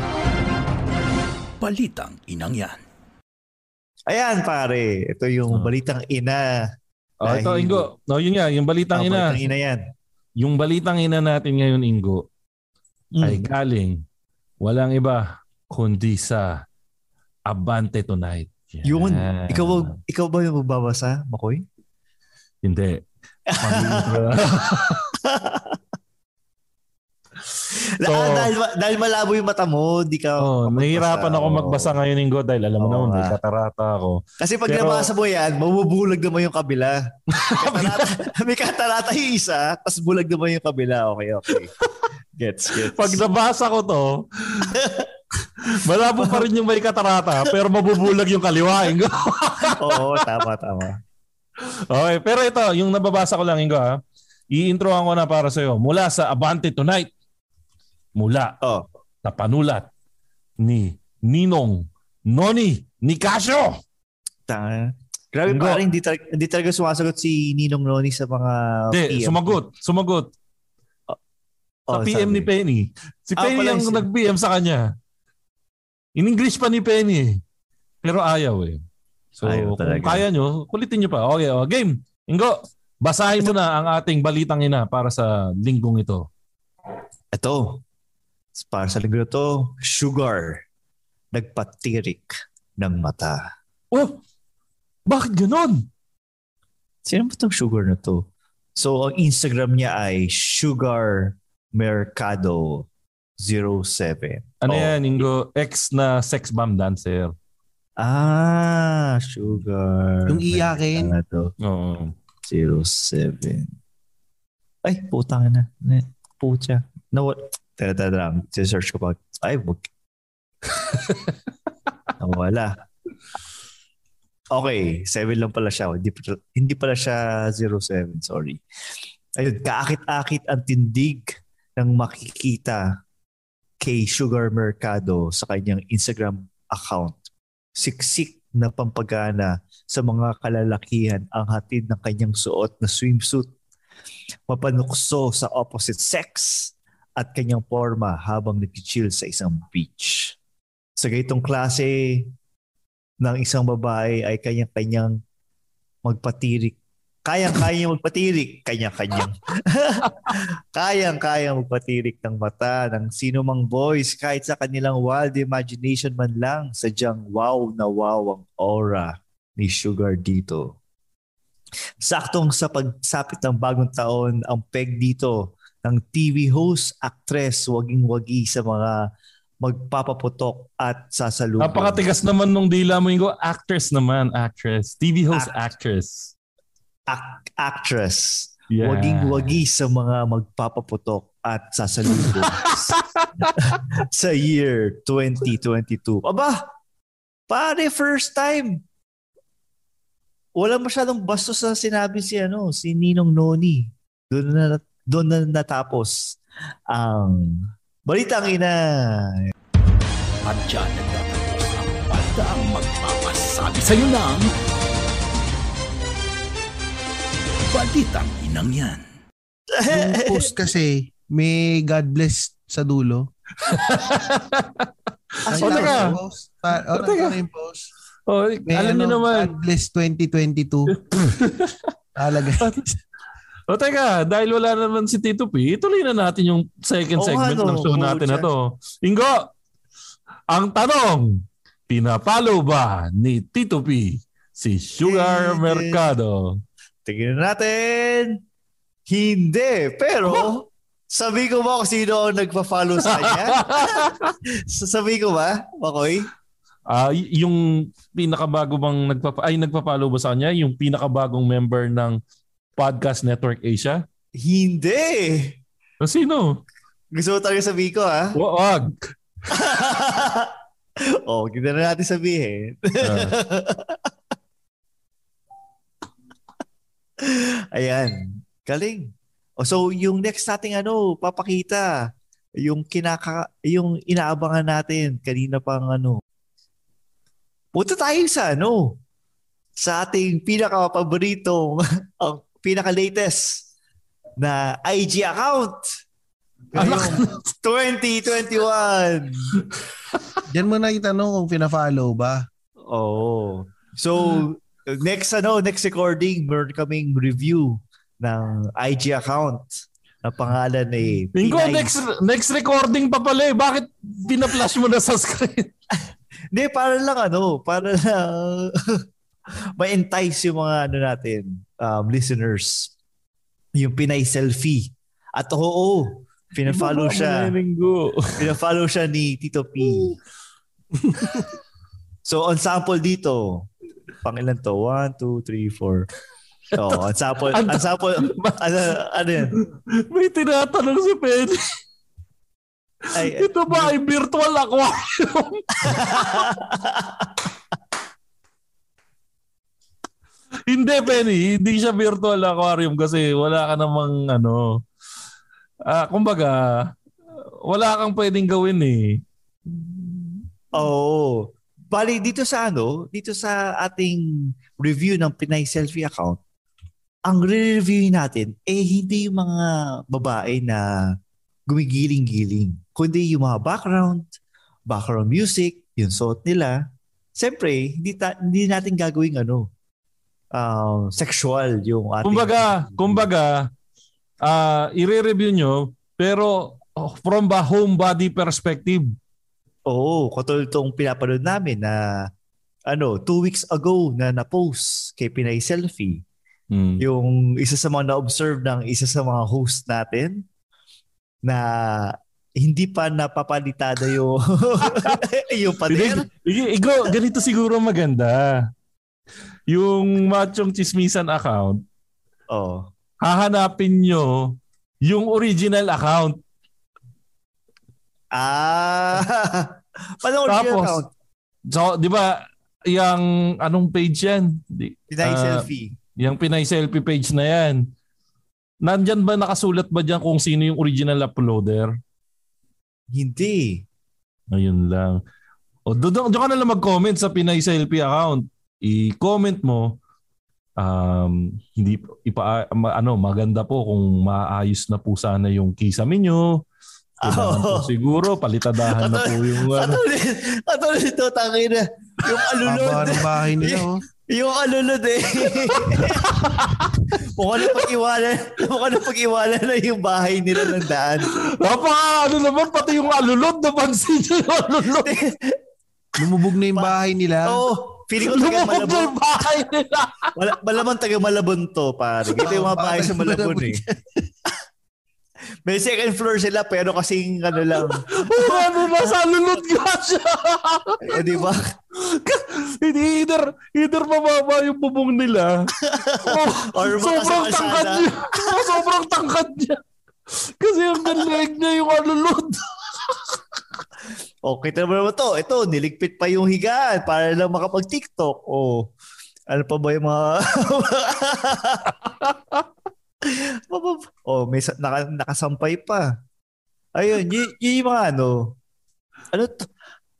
[SPEAKER 12] Balitang Inang Yan.
[SPEAKER 1] Ayan pare, ito yung balitang ina.
[SPEAKER 2] Oh, ito, Ingo. No, yun nga, yung balitang
[SPEAKER 1] Ah,
[SPEAKER 2] ina.
[SPEAKER 1] balitang ina yan.
[SPEAKER 2] Yung balitang ina natin ngayon, Ingo,
[SPEAKER 1] Mm.
[SPEAKER 2] ay galing walang iba kundi sa Abante Tonight. Yan.
[SPEAKER 1] Yun, ikaw, ba- ikaw ba yung magbabasa, Makoy?
[SPEAKER 2] Hindi.
[SPEAKER 1] So, ah, dahil, dahil malabo yung mata mo, di ka
[SPEAKER 2] oh, nahihirapan ako magbasa ngayon, Ingo, dahil alam mo
[SPEAKER 1] Oo
[SPEAKER 2] naman, may katarata ako.
[SPEAKER 1] Kasi pag
[SPEAKER 2] Pero-
[SPEAKER 1] nabasa mo yan, mabubulag naman yung kabila. katarata, may katarata yung isa, tapos bulag naman yung kabila. Okay, okay. Gets, gets.
[SPEAKER 2] Pag nabasa ko to, malabo pa rin yung may katarata, pero mabubulag yung kaliwa.
[SPEAKER 1] Oo, tama, tama.
[SPEAKER 2] Okay, pero ito, yung nababasa ko lang, Ingo, ha? I-introhan ko na para sa'yo. Mula sa Abante Tonight, mula
[SPEAKER 1] oh.
[SPEAKER 2] sa panulat ni Ninong Noni Nicasio.
[SPEAKER 1] Tanga. Grabe
[SPEAKER 2] Ingo.
[SPEAKER 1] parang hindi, talaga, hindi talaga sumasagot si Ninong Noni sa mga
[SPEAKER 2] Hindi,
[SPEAKER 1] PM.
[SPEAKER 2] sumagot. Sumagot.
[SPEAKER 1] Oh,
[SPEAKER 2] sa PM
[SPEAKER 1] sabi.
[SPEAKER 2] ni Penny. Si
[SPEAKER 1] Ah,
[SPEAKER 2] Penny ang
[SPEAKER 1] si-
[SPEAKER 2] nag-PM sa kanya. In English pa ni Penny. eh. Pero ayaw eh. So,
[SPEAKER 1] Ayaw
[SPEAKER 2] kung kaya nyo, kulitin nyo pa. Okay, oh, game. Ingo, basahin mo na ang ating balitang ina para sa linggong ito.
[SPEAKER 1] Ito. Para sa na to, sugar. Nagpatirik ng mata.
[SPEAKER 2] Oh! Bakit ganon?
[SPEAKER 1] Sino ba itong sugar na to? So, ang Instagram niya ay Sugar Mercado 07.
[SPEAKER 2] Ano
[SPEAKER 1] Oh,
[SPEAKER 2] yan, Ingo? Ex na sex bomb dancer.
[SPEAKER 1] Ah, sugar.
[SPEAKER 3] Yung iyakin.
[SPEAKER 1] Ano to?
[SPEAKER 2] Oo.
[SPEAKER 1] 07. Ay, putang na. Pucha. No, tara, tara, tara. search ko pa. Ay, wag. Nawala. Okay, 7 lang pala siya. Hindi, pa- hindi pala siya 07, sorry. Ayun, kaakit-akit ang tindig ng makikita kay Sugar Mercado sa kanyang Instagram account. Siksik na pampagana sa mga kalalakihan ang hatid ng kanyang suot na swimsuit. Mapanukso sa opposite sex at kanyang forma habang nag-chill sa isang beach. Sa gaytong klase ng isang babae ay kanyang-kanyang magpatirik. Kayang-kaya magpatirik. Kanya-kanyang. Kayang-kaya magpatirik ng mata ng sino mang boys kahit sa kanilang wild imagination man lang. Sadyang wow na wow ang aura ni Sugar dito. Saktong sa pagsapit ng bagong taon, ang peg dito ng TV host, actress, waging-wagi sa mga magpapaputok at sasalubong.
[SPEAKER 2] Napakatigas naman nung dila mo yung actress naman, actress. TV host, actress.
[SPEAKER 1] Ac- actress.
[SPEAKER 2] Yeah.
[SPEAKER 1] Waging-wagi sa mga magpapaputok at sasalubong sa year 2022. Aba, pare, first time. Wala masyadong bastos na sinabi si ano, si Ninong Noni. Doon na doon na natapos ang Balitang Ina.
[SPEAKER 12] At dyan nagtatapos ang baldaang magpapasabi sa'yo ng Balitang Inang yan.
[SPEAKER 3] Yung post kasi, may God bless sa dulo.
[SPEAKER 2] O, teka.
[SPEAKER 3] Post. Pa, oh,
[SPEAKER 2] O, teka.
[SPEAKER 3] teka. yung post.
[SPEAKER 2] Oh,
[SPEAKER 3] May
[SPEAKER 2] alam niyo
[SPEAKER 3] ano,
[SPEAKER 2] naman.
[SPEAKER 3] God bless 2022. Talaga.
[SPEAKER 2] O teka, dahil wala naman si Tito P, ituloy na natin yung second
[SPEAKER 1] Oo,
[SPEAKER 2] segment
[SPEAKER 1] ano,
[SPEAKER 2] ng show natin na
[SPEAKER 1] pucha.
[SPEAKER 2] to. Ingo, ang tanong, pinapalo ba ni Tito P si Sugar. Mercado?
[SPEAKER 1] Tingnan natin. Hindi. Pero, sabi ko ba kung sino ang nagpa-follow sa kanya? sabi ko ba, Makoy?
[SPEAKER 2] Ah, y- yung pinakabago bang nagpapa ay nagpapalo ba sa kanya yung pinakabagong member ng Podcast Network Asia?
[SPEAKER 1] Hindi.
[SPEAKER 2] O sino?
[SPEAKER 1] Gusto mo talaga sabihin ko, ha?
[SPEAKER 2] Wag.
[SPEAKER 1] oh, hindi na natin sabihin. Ayan. Galing. Oh, so, yung next nating ano, papakita, yung kinaka, yung inaabangan natin kanina pang ano. Punta tayo sa ano, sa ating pinaka-paboritong, ang pinaka-latest na IG account. Ngayong 2021.
[SPEAKER 3] Diyan mo na itanong kung pina-follow ba.
[SPEAKER 1] Oo. So, next ano, next recording, meron kaming review ng IG account na pangalan ni Pinay-
[SPEAKER 2] next next recording pa pala eh. Bakit pina-flash mo na sa screen?
[SPEAKER 1] Hindi, para lang ano, para lang ma-entice yung mga ano natin, um, listeners. Yung Pinay selfie. At oo, pina-follow
[SPEAKER 2] Iba ba,
[SPEAKER 1] siya. Pina-follow siya ni Tito P. so, on sample dito, pangilan to? 1, 2, 3, 4. Oh, on sample, on sample, ano, ano yan?
[SPEAKER 2] May tinatanong si Penny.
[SPEAKER 1] Ay,
[SPEAKER 2] Ito ba ay virtual aquarium? hindi, Penny. Hindi siya virtual aquarium kasi wala ka namang ano. Ah, kumbaga, wala kang pwedeng gawin eh.
[SPEAKER 1] Oo. Bali, dito sa ano, dito sa ating review ng Pinay Selfie account, ang re-reviewin natin, eh hindi yung mga babae na gumigiling-giling, kundi yung mga background, background music, yung suot nila. Siyempre, hindi, ta- hindi natin gagawing ano, um, sexual yung ating...
[SPEAKER 2] Kumbaga, kumbaga, ah i-review nyo, pero oh, from the home body perspective.
[SPEAKER 1] Oo, katulad itong pinapanood namin na ano, two weeks ago na na-post kay Pinay Selfie.
[SPEAKER 2] Hmm.
[SPEAKER 1] Yung isa sa mga na-observe ng isa sa mga host natin na hindi pa napapalitada yung yung pader.
[SPEAKER 2] Hindi, Igo, ganito siguro maganda. Yung Machong Chismisan account,
[SPEAKER 1] oh.
[SPEAKER 2] hahanapin nyo yung original account.
[SPEAKER 1] Ah. Paano original
[SPEAKER 2] Tapos,
[SPEAKER 1] account?
[SPEAKER 2] so, di ba, yung anong page yan?
[SPEAKER 1] Pinay
[SPEAKER 2] ah,
[SPEAKER 1] selfie.
[SPEAKER 2] Yung Pinay Selfie page na yan. Nandyan ba, nakasulat ba dyan kung sino yung original uploader?
[SPEAKER 1] Hindi.
[SPEAKER 2] Ayun lang. O doon doon ka na lang mag-comment sa Pinay Selfie account. I-comment mo um hindi ipa ma- ano maganda po kung maayos na po sana yung kisame po
[SPEAKER 1] Oo.
[SPEAKER 2] siguro palitadahan na po yung ano.
[SPEAKER 1] Katulad, katulad ito, tangina. Yung alulod.
[SPEAKER 3] Baba ng bahay nila, oh.
[SPEAKER 1] Yung alulod eh. Mukha na pag-iwanan, mukha na pag-iwanan na yung bahay nila ng daan.
[SPEAKER 2] Napaka ano naman, pati yung alulod, napansin nyo yung alulod.
[SPEAKER 3] Lumubog na yung bahay nila.
[SPEAKER 1] Oo. Feeling ko taga Malabon.
[SPEAKER 2] yung bahay nila.
[SPEAKER 1] Wala, malamang taga Malabon to, pare. Ito yung mga bahay sa Malabon eh. May second floor sila pero kasing ano lang.
[SPEAKER 2] Oo, ano, nasa alulod nga siya.
[SPEAKER 1] Eh, di ba?
[SPEAKER 2] Hindi, either, either mababa yung bubong nila. Oh,
[SPEAKER 1] Or
[SPEAKER 2] sobrang
[SPEAKER 1] ang
[SPEAKER 2] tangkad niya. Oh, sobrang tangkad niya. Kasi ang galing niya yung alulod.
[SPEAKER 1] O, kita mo naman to. Ito, niligpit pa yung higaan para lang makapag-TikTok. O, ano pa ba yung mga... oh, may naka, nakasampay pa. Ayun, yun, yun yung mga ano. Ano to?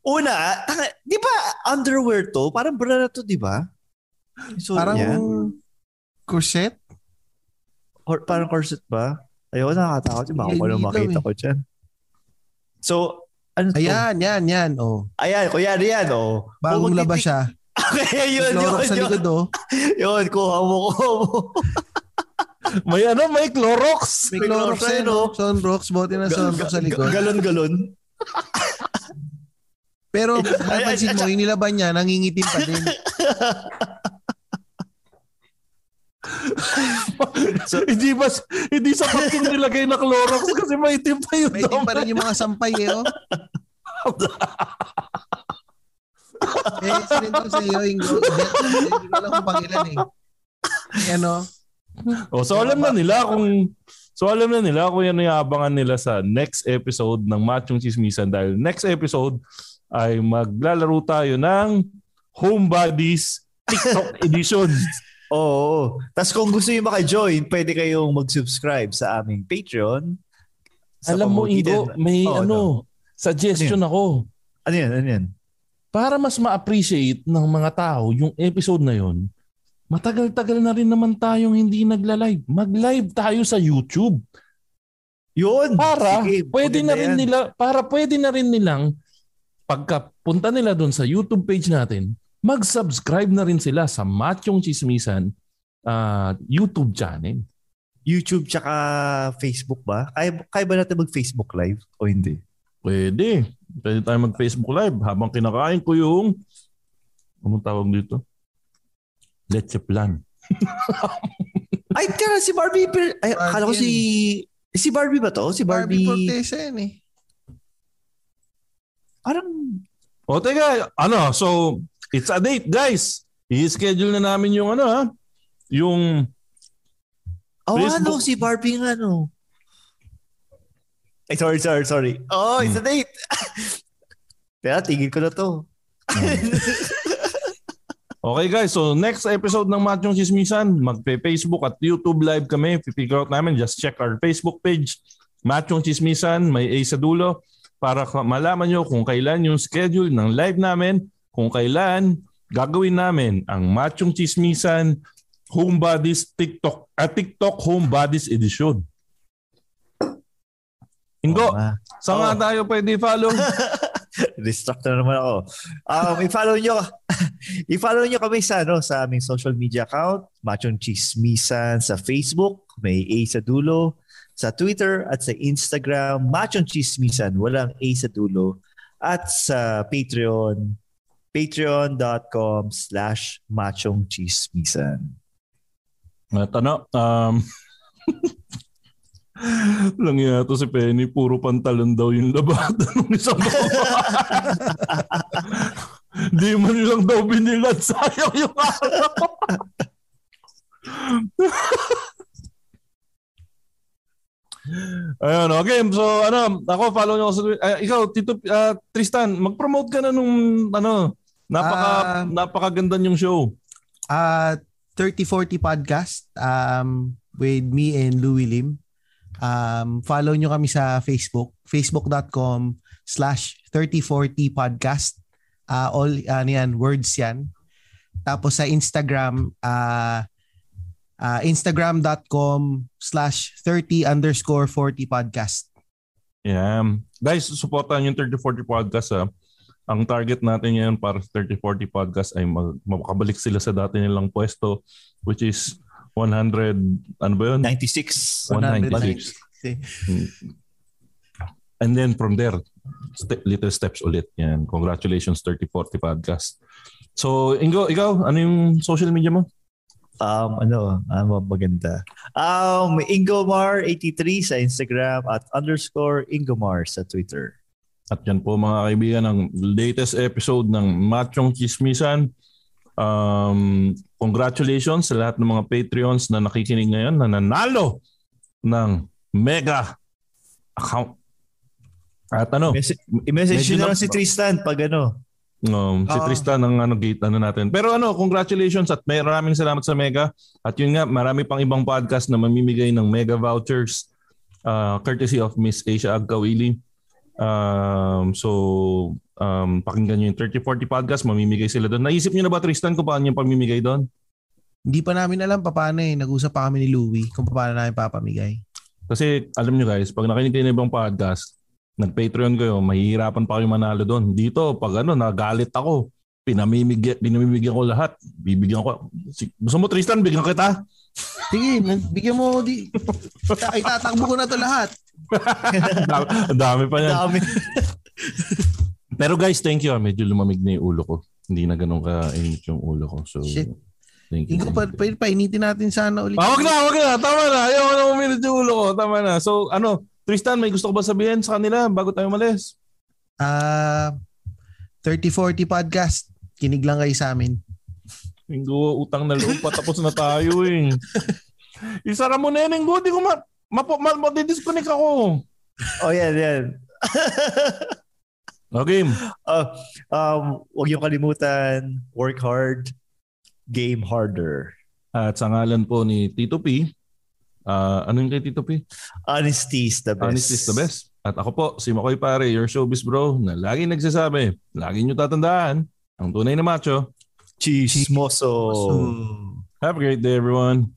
[SPEAKER 1] Una, tanga- di ba underwear to? Parang bra na to, di ba? Yung suot
[SPEAKER 3] Parang
[SPEAKER 1] niya?
[SPEAKER 3] corset?
[SPEAKER 1] Or, parang corset ba? Ayun, nakakatakot. Baka
[SPEAKER 3] Yan,
[SPEAKER 1] ko lang makita
[SPEAKER 3] eh.
[SPEAKER 1] ko dyan. So, ano to?
[SPEAKER 3] Ayan, yan, yan. Oh.
[SPEAKER 1] Ayan, kuya, yan, oh.
[SPEAKER 3] Bagong labas siya.
[SPEAKER 1] Okay, yun, yun,
[SPEAKER 3] sa
[SPEAKER 1] yun.
[SPEAKER 3] likod, oh.
[SPEAKER 1] Yun, kuha mo, kuha mo.
[SPEAKER 2] May ano, may Clorox.
[SPEAKER 3] May Clorox
[SPEAKER 1] Clorox,
[SPEAKER 3] yan, oh. Sunrox, bote na Sunrox sa likod.
[SPEAKER 1] Galon-galon.
[SPEAKER 3] Pero napansin mo, yung nilaban niya, nangingitim pa din.
[SPEAKER 2] hindi ba hindi sapat yung nilagay na Clorox kasi maitim pa yun.
[SPEAKER 3] May itim pa rin yung mga sampay, eh, oh. eh, sinendo sa iyo yung hindi ko alam kung pangilan eh. Ano?
[SPEAKER 2] Oh, so alam na nila kung So alam na nila kung ano yung abangan nila sa next episode ng Machong Chismisan dahil next episode ay maglalaro tayo ng Homebodies TikTok edition.
[SPEAKER 1] Oo. Tapos kung gusto nyo maka-join, pwede kayong mag-subscribe sa aming Patreon. Sa
[SPEAKER 2] Alam mo,
[SPEAKER 1] pamamagitan-
[SPEAKER 2] may
[SPEAKER 1] Oo,
[SPEAKER 2] ano, suggestion ako.
[SPEAKER 1] Ano yan? Ano yan?
[SPEAKER 2] Para mas ma-appreciate ng mga tao yung episode na yon, matagal-tagal na rin naman tayong hindi nagla-live. Mag-live tayo sa YouTube.
[SPEAKER 1] Yun.
[SPEAKER 2] Para
[SPEAKER 1] Sige,
[SPEAKER 2] pwede na rin
[SPEAKER 1] yan.
[SPEAKER 2] nila, para pwede na rin nilang pagka punta nila doon sa YouTube page natin, mag-subscribe na rin sila sa Machong Chismisan ah, YouTube channel.
[SPEAKER 1] YouTube tsaka Facebook ba? Kaya, kaya ba natin mag-Facebook live o hindi?
[SPEAKER 2] Pwede. Pwede tayo mag-Facebook Live habang kinakain ko yung anong tawag dito? Leche plan.
[SPEAKER 1] Ay, tira, si Barbie. Ay, akala ko si... Si Barbie ba to? Si Barbie...
[SPEAKER 3] Barbie Fortesa yan eh.
[SPEAKER 1] Parang...
[SPEAKER 2] O teka, ano, so it's a date guys. I-schedule na namin yung ano ha, yung
[SPEAKER 1] Oh,
[SPEAKER 2] Facebook.
[SPEAKER 1] ano, si Barbie nga, no. Ay, sorry, sorry, sorry. Oh, it's a date. Teka, tigil ko na to.
[SPEAKER 2] Okay guys, so next episode ng Machong Chismisan, magpe-Facebook at YouTube live kami. Figure out namin, just check our Facebook page, Machong Chismisan, may A sa dulo, para malaman nyo kung kailan yung schedule ng live namin, kung kailan gagawin namin ang Machong Chismisan Homebodies TikTok at TikTok Homebodies Edition. Ingo,
[SPEAKER 1] nga.
[SPEAKER 2] saan nga tayo pwede follow?
[SPEAKER 1] Distract na naman ako. Um, i-follow nyo, i-follow nyo kami sa, ano, sa aming social media account, Machong Chismisan sa Facebook, may A sa dulo, sa Twitter at sa Instagram, Machong Chismisan, walang A sa dulo, at sa Patreon, patreon.com slash Machong Chismisan.
[SPEAKER 2] At ano, um, Lang yan to si Penny, puro pantalon daw yung labada ng isang. Di man lang daw binilad, sayang yung araw. Ayun, okay. So, ano, ako, follow nyo ako sa Twitter. Ah, ikaw, Tito, ah, Tristan, mag-promote ka na nung, ano, napaka,
[SPEAKER 3] Ah.
[SPEAKER 2] napakaganda yung show.
[SPEAKER 3] Uh, 3040 podcast um, with me and Louie Lim. Um, follow nyo kami sa Facebook, facebook.com slash 3040 podcast. Uh, all, ano yan, words yan. Tapos sa Instagram, uh, uh, instagram.com slash 30 underscore 40 podcast.
[SPEAKER 2] Yeah. Guys, supportan yung 3040 podcast ha. Ang target natin ngayon para sa 3040 podcast ay mag- makabalik sila sa dati nilang pwesto which is 100 ano ba yun?
[SPEAKER 1] 96.
[SPEAKER 2] 196. Mm. And then from there, ste- little steps ulit. Yan. Congratulations 3040 podcast. So, Ingo, ikaw, ano yung social media mo?
[SPEAKER 1] Um, ano, ano maganda. Um, Ingomar83 sa Instagram at underscore Ingomar sa Twitter.
[SPEAKER 2] At yan po mga kaibigan ng latest episode ng Machong Chismisan. Um, congratulations sa lahat ng mga Patreons na nakikinig ngayon na nanalo ng mega account. At ano?
[SPEAKER 1] Message, i-message nyo na lang si Tristan pag ano.
[SPEAKER 2] Um, si
[SPEAKER 1] Oo.
[SPEAKER 2] Tristan ang ano gate ano natin. Pero ano, congratulations at may maraming salamat sa Mega. At yun nga, marami pang ibang podcast na mamimigay ng Mega vouchers uh, courtesy of Miss Asia Agkawili. Um, so, um, pakinggan nyo yung 3040 podcast, mamimigay sila doon. Naisip nyo na ba, Tristan, kung paano yung pamimigay doon?
[SPEAKER 3] Hindi pa namin alam pa paano eh. Nag-usap pa kami ni Louie kung paano namin papamigay.
[SPEAKER 2] Kasi alam nyo guys, pag nakinig kayo ng ibang podcast, nag-Patreon kayo, mahihirapan pa kayo manalo doon. Dito, pag ano, nagalit ako, pinamimigyan, pinamimigyan ko lahat. Bibigyan ko. Si- Gusto mo Tristan, bigyan kita.
[SPEAKER 3] Sige, bigyan mo di. Ay, tatakbo ko na to lahat.
[SPEAKER 2] Ang dami, pa yan.
[SPEAKER 1] Dami.
[SPEAKER 2] Pero guys, thank you. ah. Medyo lumamig na yung ulo ko. Hindi na ganun ka-init yung ulo ko. So,
[SPEAKER 3] Shit.
[SPEAKER 2] thank you.
[SPEAKER 3] Ingo, pa, pa, painitin natin sana ulit.
[SPEAKER 2] Ah, wag na, wag na. Tama na. Ayaw na uminit yung ulo ko. Tama na. So, ano, Tristan, may gusto ko ba sabihin sa kanila bago tayo malis?
[SPEAKER 3] Ah, 3040 podcast. Kinig lang kayo sa amin.
[SPEAKER 2] Linggo, utang na loob. Patapos na tayo eh. Isara mo na yan, Linggo. Di ko ma... Mapo, ma, ma-disconnect ako.
[SPEAKER 1] Oh, yan, yan.
[SPEAKER 2] Okay.
[SPEAKER 1] Uh, um, huwag yung kalimutan, work hard, game harder.
[SPEAKER 2] At sa ngalan po ni Tito P, ah, ano yung kay Tito P?
[SPEAKER 1] Honesty is the best.
[SPEAKER 2] Honesty is the best. At ako po, si Makoy Pare, your showbiz bro, na lagi nagsasabi, lagi nyo tatandaan, ang tunay na macho,
[SPEAKER 1] Chismoso.
[SPEAKER 2] Have a great day, everyone.